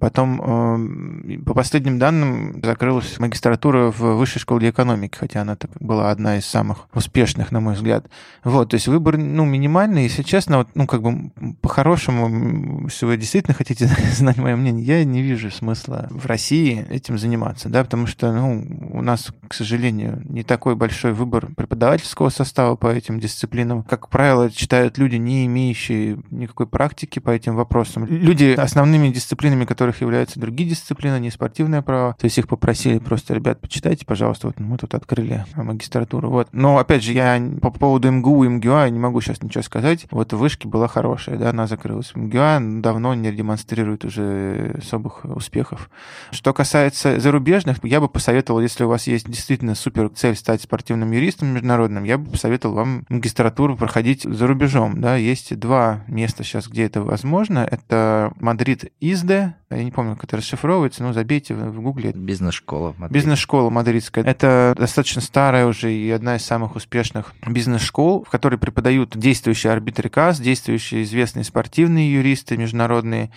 Потом, э, по последним данным, закрылась магистратура в Высшей школе экономики, хотя она была одна из самых успешных, на мой взгляд. Вот, то есть выбор, ну, минимальный. Если честно, вот, ну, как бы по-хорошему, если вы действительно хотите <laughs> знать мое мнение, я не вижу смысла в России этим заниматься, да, потому что, ну, у нас, к сожалению, не такой большой выбор преподавательского состава по этим дисциплинам. Как правило, читают люди, не имеющие никакой практики по этим вопросам. Люди, основными дисциплинами, которых являются другие дисциплины, не спортивное право. То есть их попросили просто, ребят, почитайте, пожалуйста, вот мы тут открыли магистратуру. Вот. Но, опять же, я по поводу МГУ и МГУА не могу сейчас ничего сказать. Вот в Вышке была хорошая, да, она закрылась. МГЮА давно не демонстрирует уже особых успехов. Что касается зарубежных, я бы посоветовал, если у вас есть действительно супер цель стать спортивным юристом международным, я бы посоветовал вам магистратуру проходить за рубежом. Да. Есть два места сейчас, где это возможно. Это Мадрид ISDE, я не помню, как это расшифровывается, но забейте в гугле. Бизнес-школа Бизнес-школа мадридская. Это достаточно старая уже и одна из самых успешных бизнес-школ, в которой преподают действующие арбитры КАС, действующие известные спортивные юристы международные.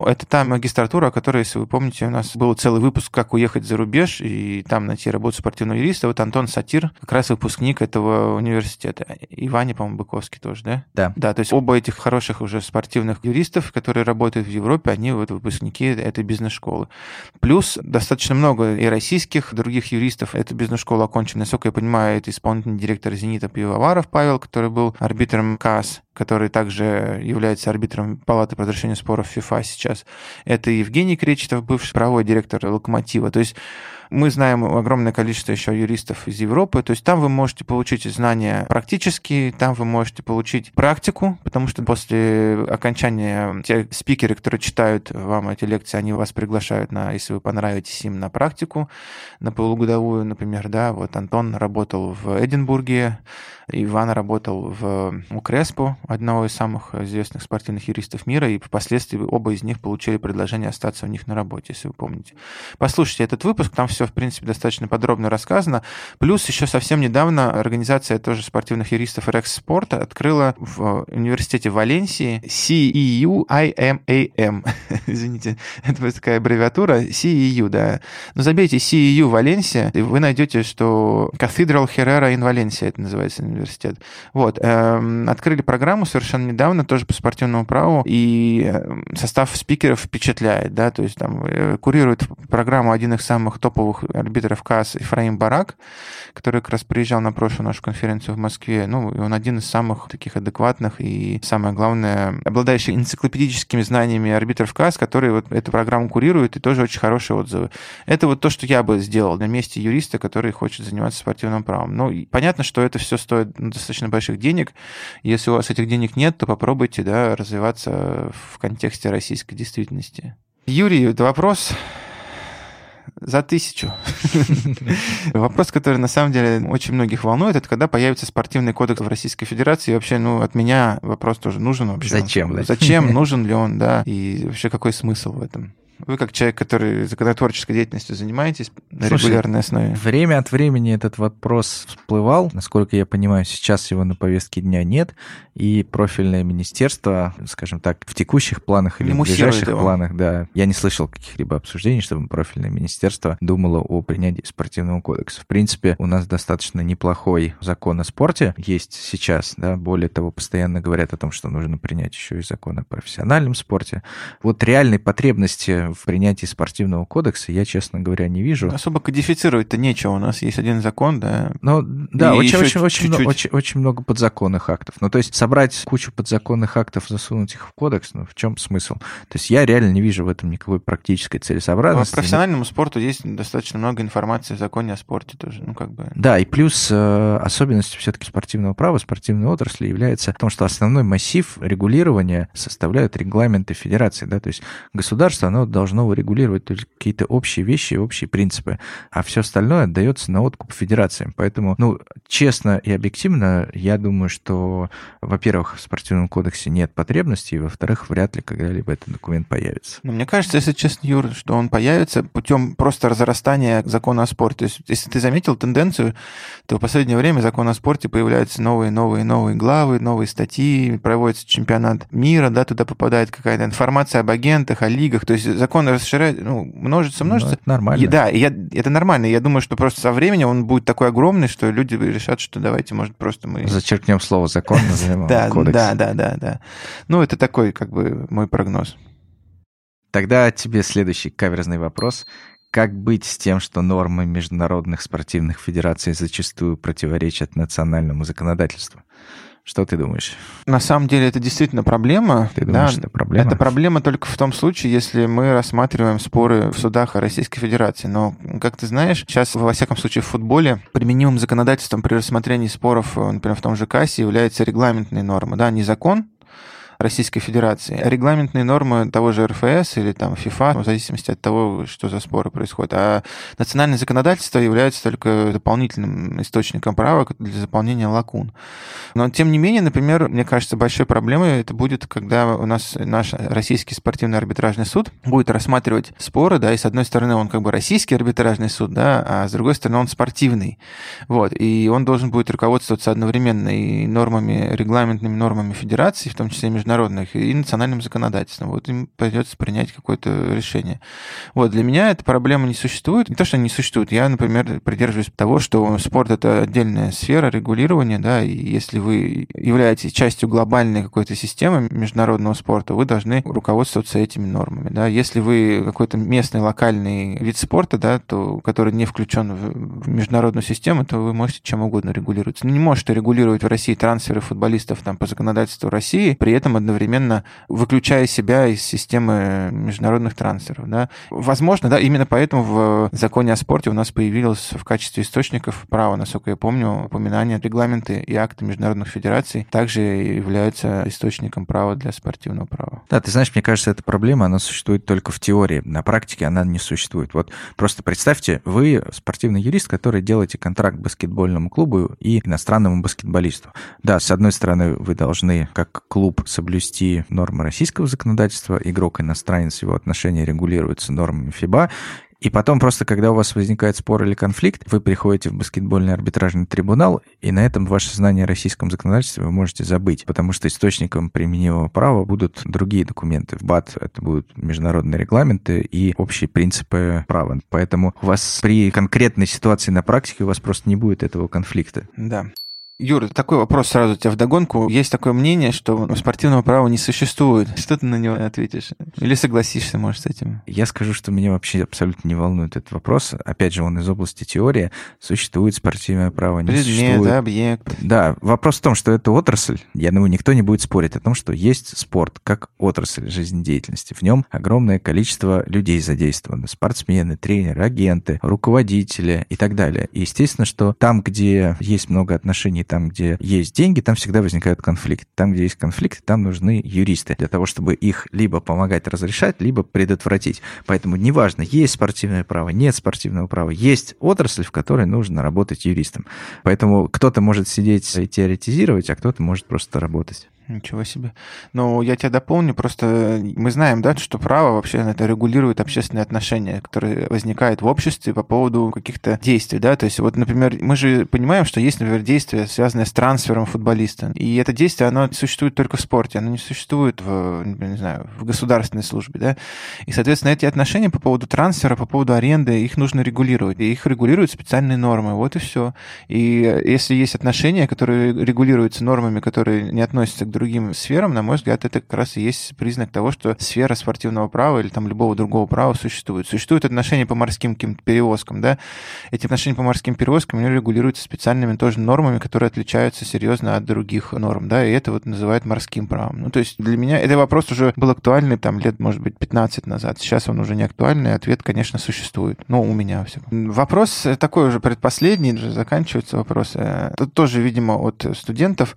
Это та магистратура, о которой, если вы помните, у нас был целый выпуск «Как уехать за рубеж» и там найти работу спортивного юриста. Вот Антон Сатир, как раз выпускник этого университета. И Ваня, по-моему, Быковский тоже, да? Да. Да, то есть оба этих хороших уже спортивных юристов, которые работают в Европе, они вот выпускники этой бизнес-школы. Плюс достаточно много и российских, других юристов эту бизнес-школу окончили. Насколько я понимаю, это исполнительный директор «Зенита» Пивоваров Павел, который был арбитром КАС. Который также является арбитром Палаты по разрешению споров ФИФА сейчас. Это Евгений Кречетов, бывший правовой директор «Локомотива». То есть мы знаем огромное количество еще юристов из Европы, то есть там вы можете получить знания практические, там вы можете получить практику, потому что после окончания те спикеры, которые читают вам эти лекции, они вас приглашают на, если вы понравитесь им, на практику, на полугодовую, например, да, вот Антон работал в Эдинбурге, Иван работал в Укреспо, одного из самых известных спортивных юристов мира, и впоследствии оба из них получили предложение остаться у них на работе, если вы помните. Послушайте этот выпуск, там все, в принципе, достаточно подробно рассказано. Плюс еще совсем недавно организация тоже спортивных юристов Rex Sport открыла в университете Валенсии CEU IMAM. <laughs> Извините, это такая аббревиатура CEU, да. Но забейте CEU Валенсия, и вы найдете, что Cathedral Herrera in Valencia, это называется университет. Вот. Эм, открыли программу совершенно недавно, тоже по спортивному праву, и эм, состав спикеров впечатляет, да, то есть там э, курирует программу один из самых топовых арбитров КАС Ифраим Барак, который как раз приезжал на прошлую нашу конференцию в Москве. Ну, и он один из самых таких адекватных и, самое главное, обладающий энциклопедическими знаниями арбитров КАС, который вот эту программу курирует, и тоже очень хорошие отзывы. Это вот то, что я бы сделал на месте юриста, который хочет заниматься спортивным правом. Ну, понятно, что это все стоит стоит достаточно больших денег. Если у вас этих денег нет, то попробуйте да, развиваться в контексте российской действительности. Юрий, это вопрос за тысячу. <laughs> Вопрос, который на самом деле очень многих волнует, это когда появится спортивный кодекс в Российской Федерации. И вообще, ну, от меня вопрос тоже нужен вообще. Зачем? Зачем? <laughs> Нужен ли он, да? И вообще, какой смысл в этом? Вы как человек, который законотворческой деятельностью занимаетесь на Слушай, регулярной основе? Время от времени этот вопрос всплывал. Насколько я понимаю, сейчас его на повестке дня нет. И профильное министерство, скажем так, в текущих планах или в ближайших его. планах, да, я не слышал каких-либо обсуждений, чтобы профильное министерство думало о принятии спортивного кодекса. В принципе, у нас достаточно неплохой закон о спорте есть сейчас, да, более того, постоянно говорят о том, что нужно принять еще и закон о профессиональном спорте. Вот реальной потребности в принятии спортивного кодекса я, честно говоря, не вижу. Особо кодифицировать-то нечего. У нас есть один закон, да. Ну, да, очень, очень, очень, очень, очень много подзаконных актов. Ну, то есть собрать кучу подзаконных актов, засунуть их в кодекс, ну, в чем смысл? То есть я реально не вижу в этом никакой практической целесообразности. По профессиональному спорту есть достаточно много информации в законе о спорте тоже, ну, как бы. Да, и плюс э, особенность все-таки спортивного права, спортивной отрасли является в том, что основной массив регулирования составляют регламенты федерации, да, то есть государство, оно должно урегулировать только какие-то общие вещи, общие принципы, а все остальное отдается на откуп федерациям. Поэтому, ну, честно и объективно, я думаю, что, во-первых, в спортивном кодексе нет потребностей, и, во-вторых, вряд ли когда-либо этот документ появится. Но мне кажется, если честно, Юр, что он появится путем просто разрастания закона о спорте. То есть, если ты заметил тенденцию, то в последнее время закон о спорте появляются новые, новые, новые главы, новые статьи, проводится чемпионат мира, да, туда попадает какая-то информация об агентах, о лигах. То есть закон расширяет, ну, множится, множится. Ну, это нормально. И, да, я, это нормально. Я думаю, что просто со временем он будет такой огромный, что люди решат, что давайте, может, просто мы... Зачеркнем слово закон, <laughs> назовем да, кодекс. Да, да, да, да. Ну, это такой, как бы, мой прогноз. Тогда тебе следующий каверзный вопрос. Как быть с тем, что нормы международных спортивных федераций зачастую противоречат национальному законодательству? Что ты думаешь? На самом деле это действительно проблема. Ты думаешь, да, это проблема? Это проблема только в том случае, если мы рассматриваем споры в судах Российской Федерации. Но, как ты знаешь, сейчас, во всяком случае, в футболе применимым законодательством при рассмотрении споров, например, в том же КАСе являются регламентные нормы. Да, не закон, Российской Федерации. Регламентные нормы того же РФС или там ФИФА, в зависимости от того, что за споры происходят. А национальное законодательство является только дополнительным источником права для заполнения лакун. Но, тем не менее, например, мне кажется, большой проблемой это будет, когда у нас наш российский спортивный арбитражный суд будет рассматривать споры, да, и с одной стороны он как бы российский арбитражный суд, да, а с другой стороны он спортивный. Вот, и он должен будет руководствоваться одновременно и нормами, регламентными нормами федерации, в том числе международными международных и национальным законодательством. Вот им придется принять какое-то решение. Вот, для меня эта проблема не существует. Не то, что не существует. Я, например, придерживаюсь того, что спорт — это отдельная сфера регулирования, да, и если вы являетесь частью глобальной какой-то системы международного спорта, вы должны руководствоваться этими нормами, да. Если вы какой-то местный, локальный вид спорта, да, то, который не включен в международную систему, то вы можете чем угодно регулировать. Но не можете регулировать в России трансферы футболистов там по законодательству России, при этом одновременно выключая себя из системы международных трансферов, да. Возможно, да, именно поэтому в законе о спорте у нас появилось в качестве источников права, насколько я помню, упоминание регламенты и акты международных федераций также являются источником права для спортивного права. Да, ты знаешь, мне кажется, эта проблема, она существует только в теории. На практике она не существует. Вот просто представьте, вы спортивный юрист, который делаете контракт баскетбольному клубу и иностранному баскетболисту. Да, с одной стороны, вы должны как клуб соблюсти нормы российского законодательства, игрок-иностранец, его отношения регулируются нормами ФИБА, и потом просто, когда у вас возникает спор или конфликт, вы приходите в баскетбольный арбитражный трибунал, и на этом ваше знание о российском законодательстве вы можете забыть, потому что источником применимого права будут другие документы. В БАТ это будут международные регламенты и общие принципы права. Поэтому у вас при конкретной ситуации на практике у вас просто не будет этого конфликта. Да. Юра, такой вопрос сразу у тебя вдогонку. Есть такое мнение, что спортивного права не существует. Что ты на него ответишь? Или согласишься, может, с этим? Я скажу, что меня вообще абсолютно не волнует этот вопрос. Опять же, он из области теории. Существует спортивное право, не Предмет, существует. объект. Да, вопрос в том, что это отрасль. Я думаю, никто не будет спорить о том, что есть спорт как отрасль жизнедеятельности. В нем огромное количество людей задействовано. Спортсмены, тренеры, агенты, руководители и так далее. И естественно, что там, где есть много отношений там, где есть деньги, там всегда возникают конфликты. Там, где есть конфликты, там нужны юристы для того, чтобы их либо помогать разрешать, либо предотвратить. Поэтому неважно, есть спортивное право, нет спортивного права, есть отрасль, в которой нужно работать юристом. Поэтому кто-то может сидеть и теоретизировать, а кто-то может просто работать. Ничего себе. Ну, я тебя дополню, просто мы знаем, да, что право вообще это регулирует общественные отношения, которые возникают в обществе по поводу каких-то действий, да, то есть вот, например, мы же понимаем, что есть, например, действия, связанные с трансфером футболиста, и это действие, оно существует только в спорте, оно не существует в, не знаю, в государственной службе, да, и, соответственно, эти отношения по поводу трансфера, по поводу аренды, их нужно регулировать, и их регулируют специальные нормы, вот и все. И если есть отношения, которые регулируются нормами, которые не относятся к другим сферам, на мой взгляд, это как раз и есть признак того, что сфера спортивного права или там любого другого права существует. Существуют отношения по морским каким-то перевозкам, да, эти отношения по морским перевозкам, они регулируются специальными тоже нормами, которые отличаются серьезно от других норм, да, и это вот называют морским правом. Ну, то есть для меня этот вопрос уже был актуальный там лет, может быть, 15 назад. Сейчас он уже не актуальный, ответ, конечно, существует. Ну, у меня все. Вопрос такой уже предпоследний, уже заканчивается вопрос. Тут тоже, видимо, от студентов.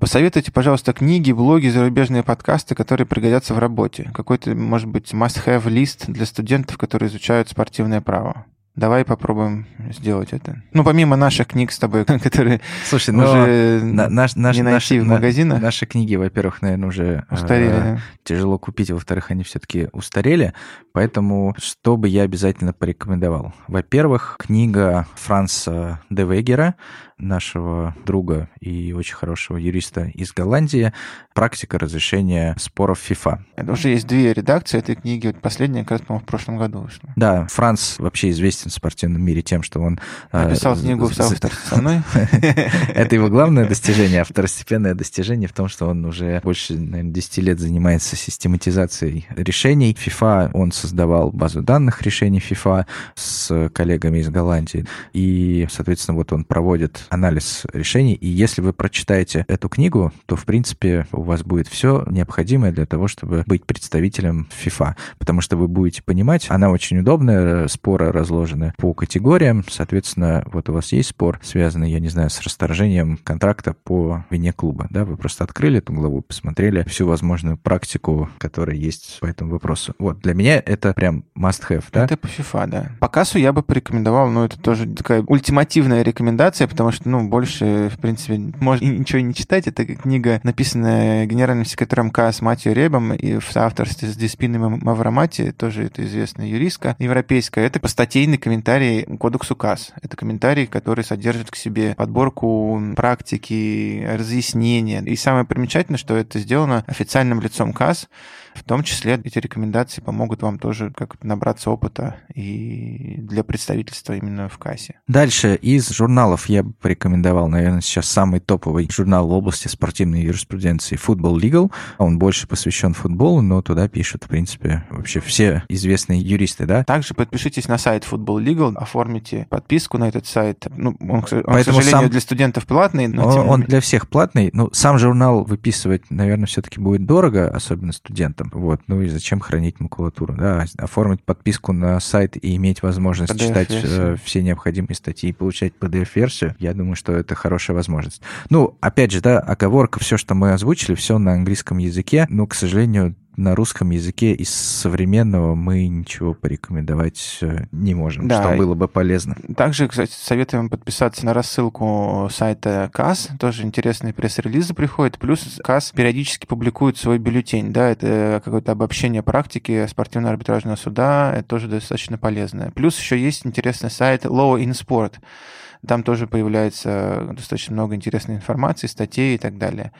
Посоветуйте, пожалуйста, книги, блоги, зарубежные подкасты, которые пригодятся в работе. Какой-то, может быть, must-have лист для студентов, которые изучают спортивное право. Давай попробуем сделать это. Ну, помимо наших книг с тобой, <laughs> которые Слушай, уже на, наш, наш, не найти наши, в магазинах. Наши книги, во-первых, наверное, уже Устарели, э, да. тяжело купить, во-вторых, они все-таки устарели. Поэтому что бы я обязательно порекомендовал? Во-первых, книга Франца Девегера, нашего друга и очень хорошего юриста из Голландии «Практика разрешения споров ФИФА». Это уже есть две редакции этой книги. Вот последняя, как раз, по-моему, в прошлом году вышла. Да, Франц вообще известен в спортивном мире тем, что он... э, Написал книгу в соавторстве <laughs> со мной. <laughs> Это его главное достижение, а второстепенное достижение в том, что он уже больше, наверное, 10 лет занимается систематизацией решений. FIFA, он создавал базу данных решений FIFA с коллегами из Голландии. И, соответственно, вот он проводит анализ решений. И если вы прочитаете эту книгу, то, в принципе, у вас будет все необходимое для того, чтобы быть представителем FIFA. Потому что вы будете понимать, она очень удобная, споры разложены по категориям. Соответственно, вот у вас есть спор, связанный, я не знаю, с расторжением контракта по вине клуба. Да? Вы просто открыли эту главу, посмотрели всю возможную практику, которая есть по этому вопросу. Вот, для меня это прям must-have, да? Это по FIFA, да. По кассу я бы порекомендовал, ну, это тоже такая ультимативная рекомендация, потому что, ну, больше, в принципе, можно ничего не читать. Это книга, написанная генеральным секретарем КАС Матью Ребом и в авторстве с Диспиной Маврамати, тоже это известная юристка европейская. Это постатейный комментарий кодексу КАС. Это комментарий, который содержит к себе подборку практики, разъяснения. И самое примечательное, что это сделано официальным лицом КАС, в том числе эти рекомендации помогут вам тоже как набраться опыта и для представительства именно в кассе. Дальше из журналов я бы порекомендовал, наверное, сейчас самый топовый журнал в области спортивной юриспруденции Football Legal. Он больше посвящен футболу, но туда пишут, в принципе, вообще все известные юристы, да? Также подпишитесь на сайт Football Legal, оформите подписку на этот сайт. Ну, он, он к сожалению, сам... для студентов платный, но он, он для всех платный. Ну, сам журнал выписывать, наверное, все-таки будет дорого, особенно студентам там. Вот. Ну и зачем хранить макулатуру? Да, оформить подписку на сайт и иметь возможность PDF читать э, все необходимые статьи и получать PDF-версию, я думаю, что это хорошая возможность. Ну, опять же, да, оговорка, все, что мы озвучили, все на английском языке, но, к сожалению, на русском языке из современного мы ничего порекомендовать э, не можем, да. что было бы полезно. Также, кстати, советуем подписаться на рассылку сайта КАС. Тоже интересные пресс-релизы приходят. Плюс КАС периодически публикует свой бюллетень. Да, это какое-то обобщение практики спортивного арбитражного суда. Это тоже достаточно полезно. Плюс еще есть интересный сайт Law in Sport. Там тоже появляется достаточно много интересной информации, статей и так далее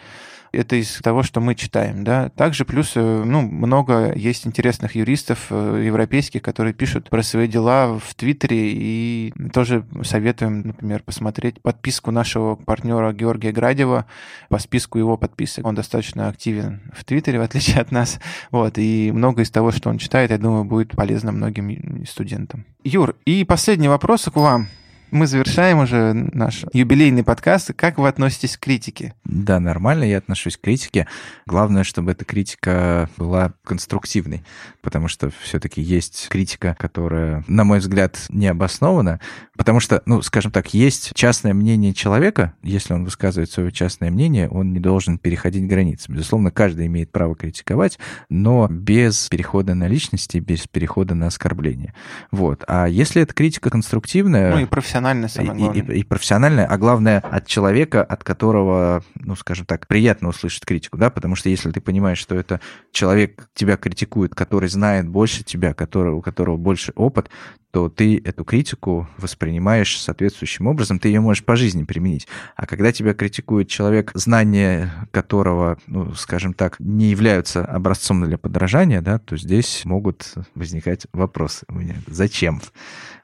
это из того, что мы читаем, да. Также плюс, э, ну, много есть интересных юристов э, европейских, которые пишут про свои дела в Твиттере, и тоже советуем, например, посмотреть подписку нашего партнера Георгия Градева по списку его подписок. Он достаточно активен в Твиттере, <laughs> в отличие от нас, вот, и много из того, что он читает, я думаю, будет полезно многим студентам. Юр, и последний вопрос к вам мы завершаем уже наш юбилейный подкаст. Как вы относитесь к критике? Да, нормально я отношусь к критике. Главное, чтобы эта критика была конструктивной, потому что все-таки есть критика, которая, на мой взгляд, не обоснована, потому что, ну, скажем так, есть частное мнение человека, если он высказывает свое частное мнение, он не должен переходить границы. Безусловно, каждый имеет право критиковать, но без перехода на личности, без перехода на оскорбление. Вот. А если эта критика конструктивная... Ну и профессиональная профессиональная, самое главное. И, и, и профессиональная, а главное, от человека, от которого, ну, скажем так, приятно услышать критику, да, потому что если ты понимаешь, что это человек тебя критикует, который знает больше тебя, который, у которого больше опыт, то ты эту критику воспринимаешь соответствующим образом, ты ее можешь по жизни применить. А когда тебя критикует человек, знания которого, ну, скажем так, не являются образцом для подражания, да, то здесь могут возникать вопросы у меня. Зачем?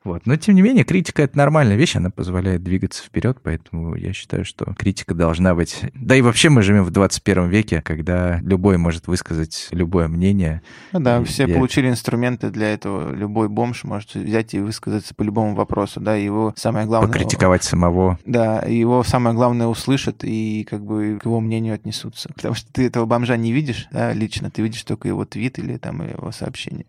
Вот. Но, тем не менее, критика — это нормальная вещь, она позволяет двигаться вперед, поэтому я считаю, что критика должна быть... Да и вообще мы живем в 21 веке, когда любой может высказать любое мнение. Ну да, все я... получили инструменты для этого. Любой бомж может взять и высказаться по любому вопросу, да, его самое главное... Покритиковать самого. Да, его самое главное услышат и как бы к его мнению отнесутся. <laughs> Потому что ты этого бомжа не видишь, да, лично, ты видишь только его твит или там его сообщение.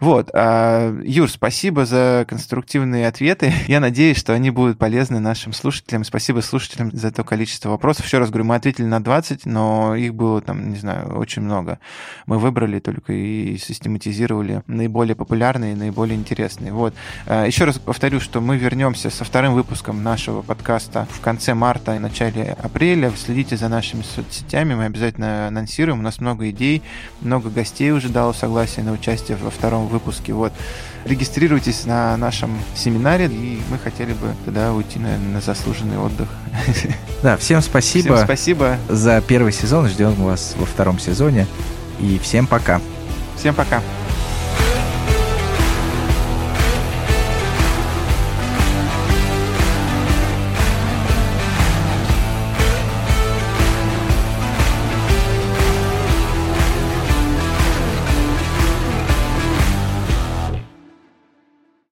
Вот. А, Юр, спасибо за конструктивные ответы. <laughs> Я надеюсь, что они будут полезны нашим слушателям. Спасибо слушателям за то количество вопросов. Еще раз говорю, мы ответили на 20, но их было там, не знаю, очень много. Мы выбрали только и систематизировали наиболее популярные, наиболее интересные. Вот. А, еще раз повторю, что мы вернемся со вторым выпуском нашего подкаста в конце марта и начале апреля. Следите за нашими соцсетями, мы обязательно анонсируем. У нас много идей, много гостей уже дало согласие на участие во втором выпуске. Вот. Регистрируйтесь на нашем семинаре, и мы хотели бы тогда уйти, наверное, на заслуженный отдых. Да, всем спасибо. Всем спасибо. За первый сезон. Ждем вас во втором сезоне. И всем пока. Всем пока.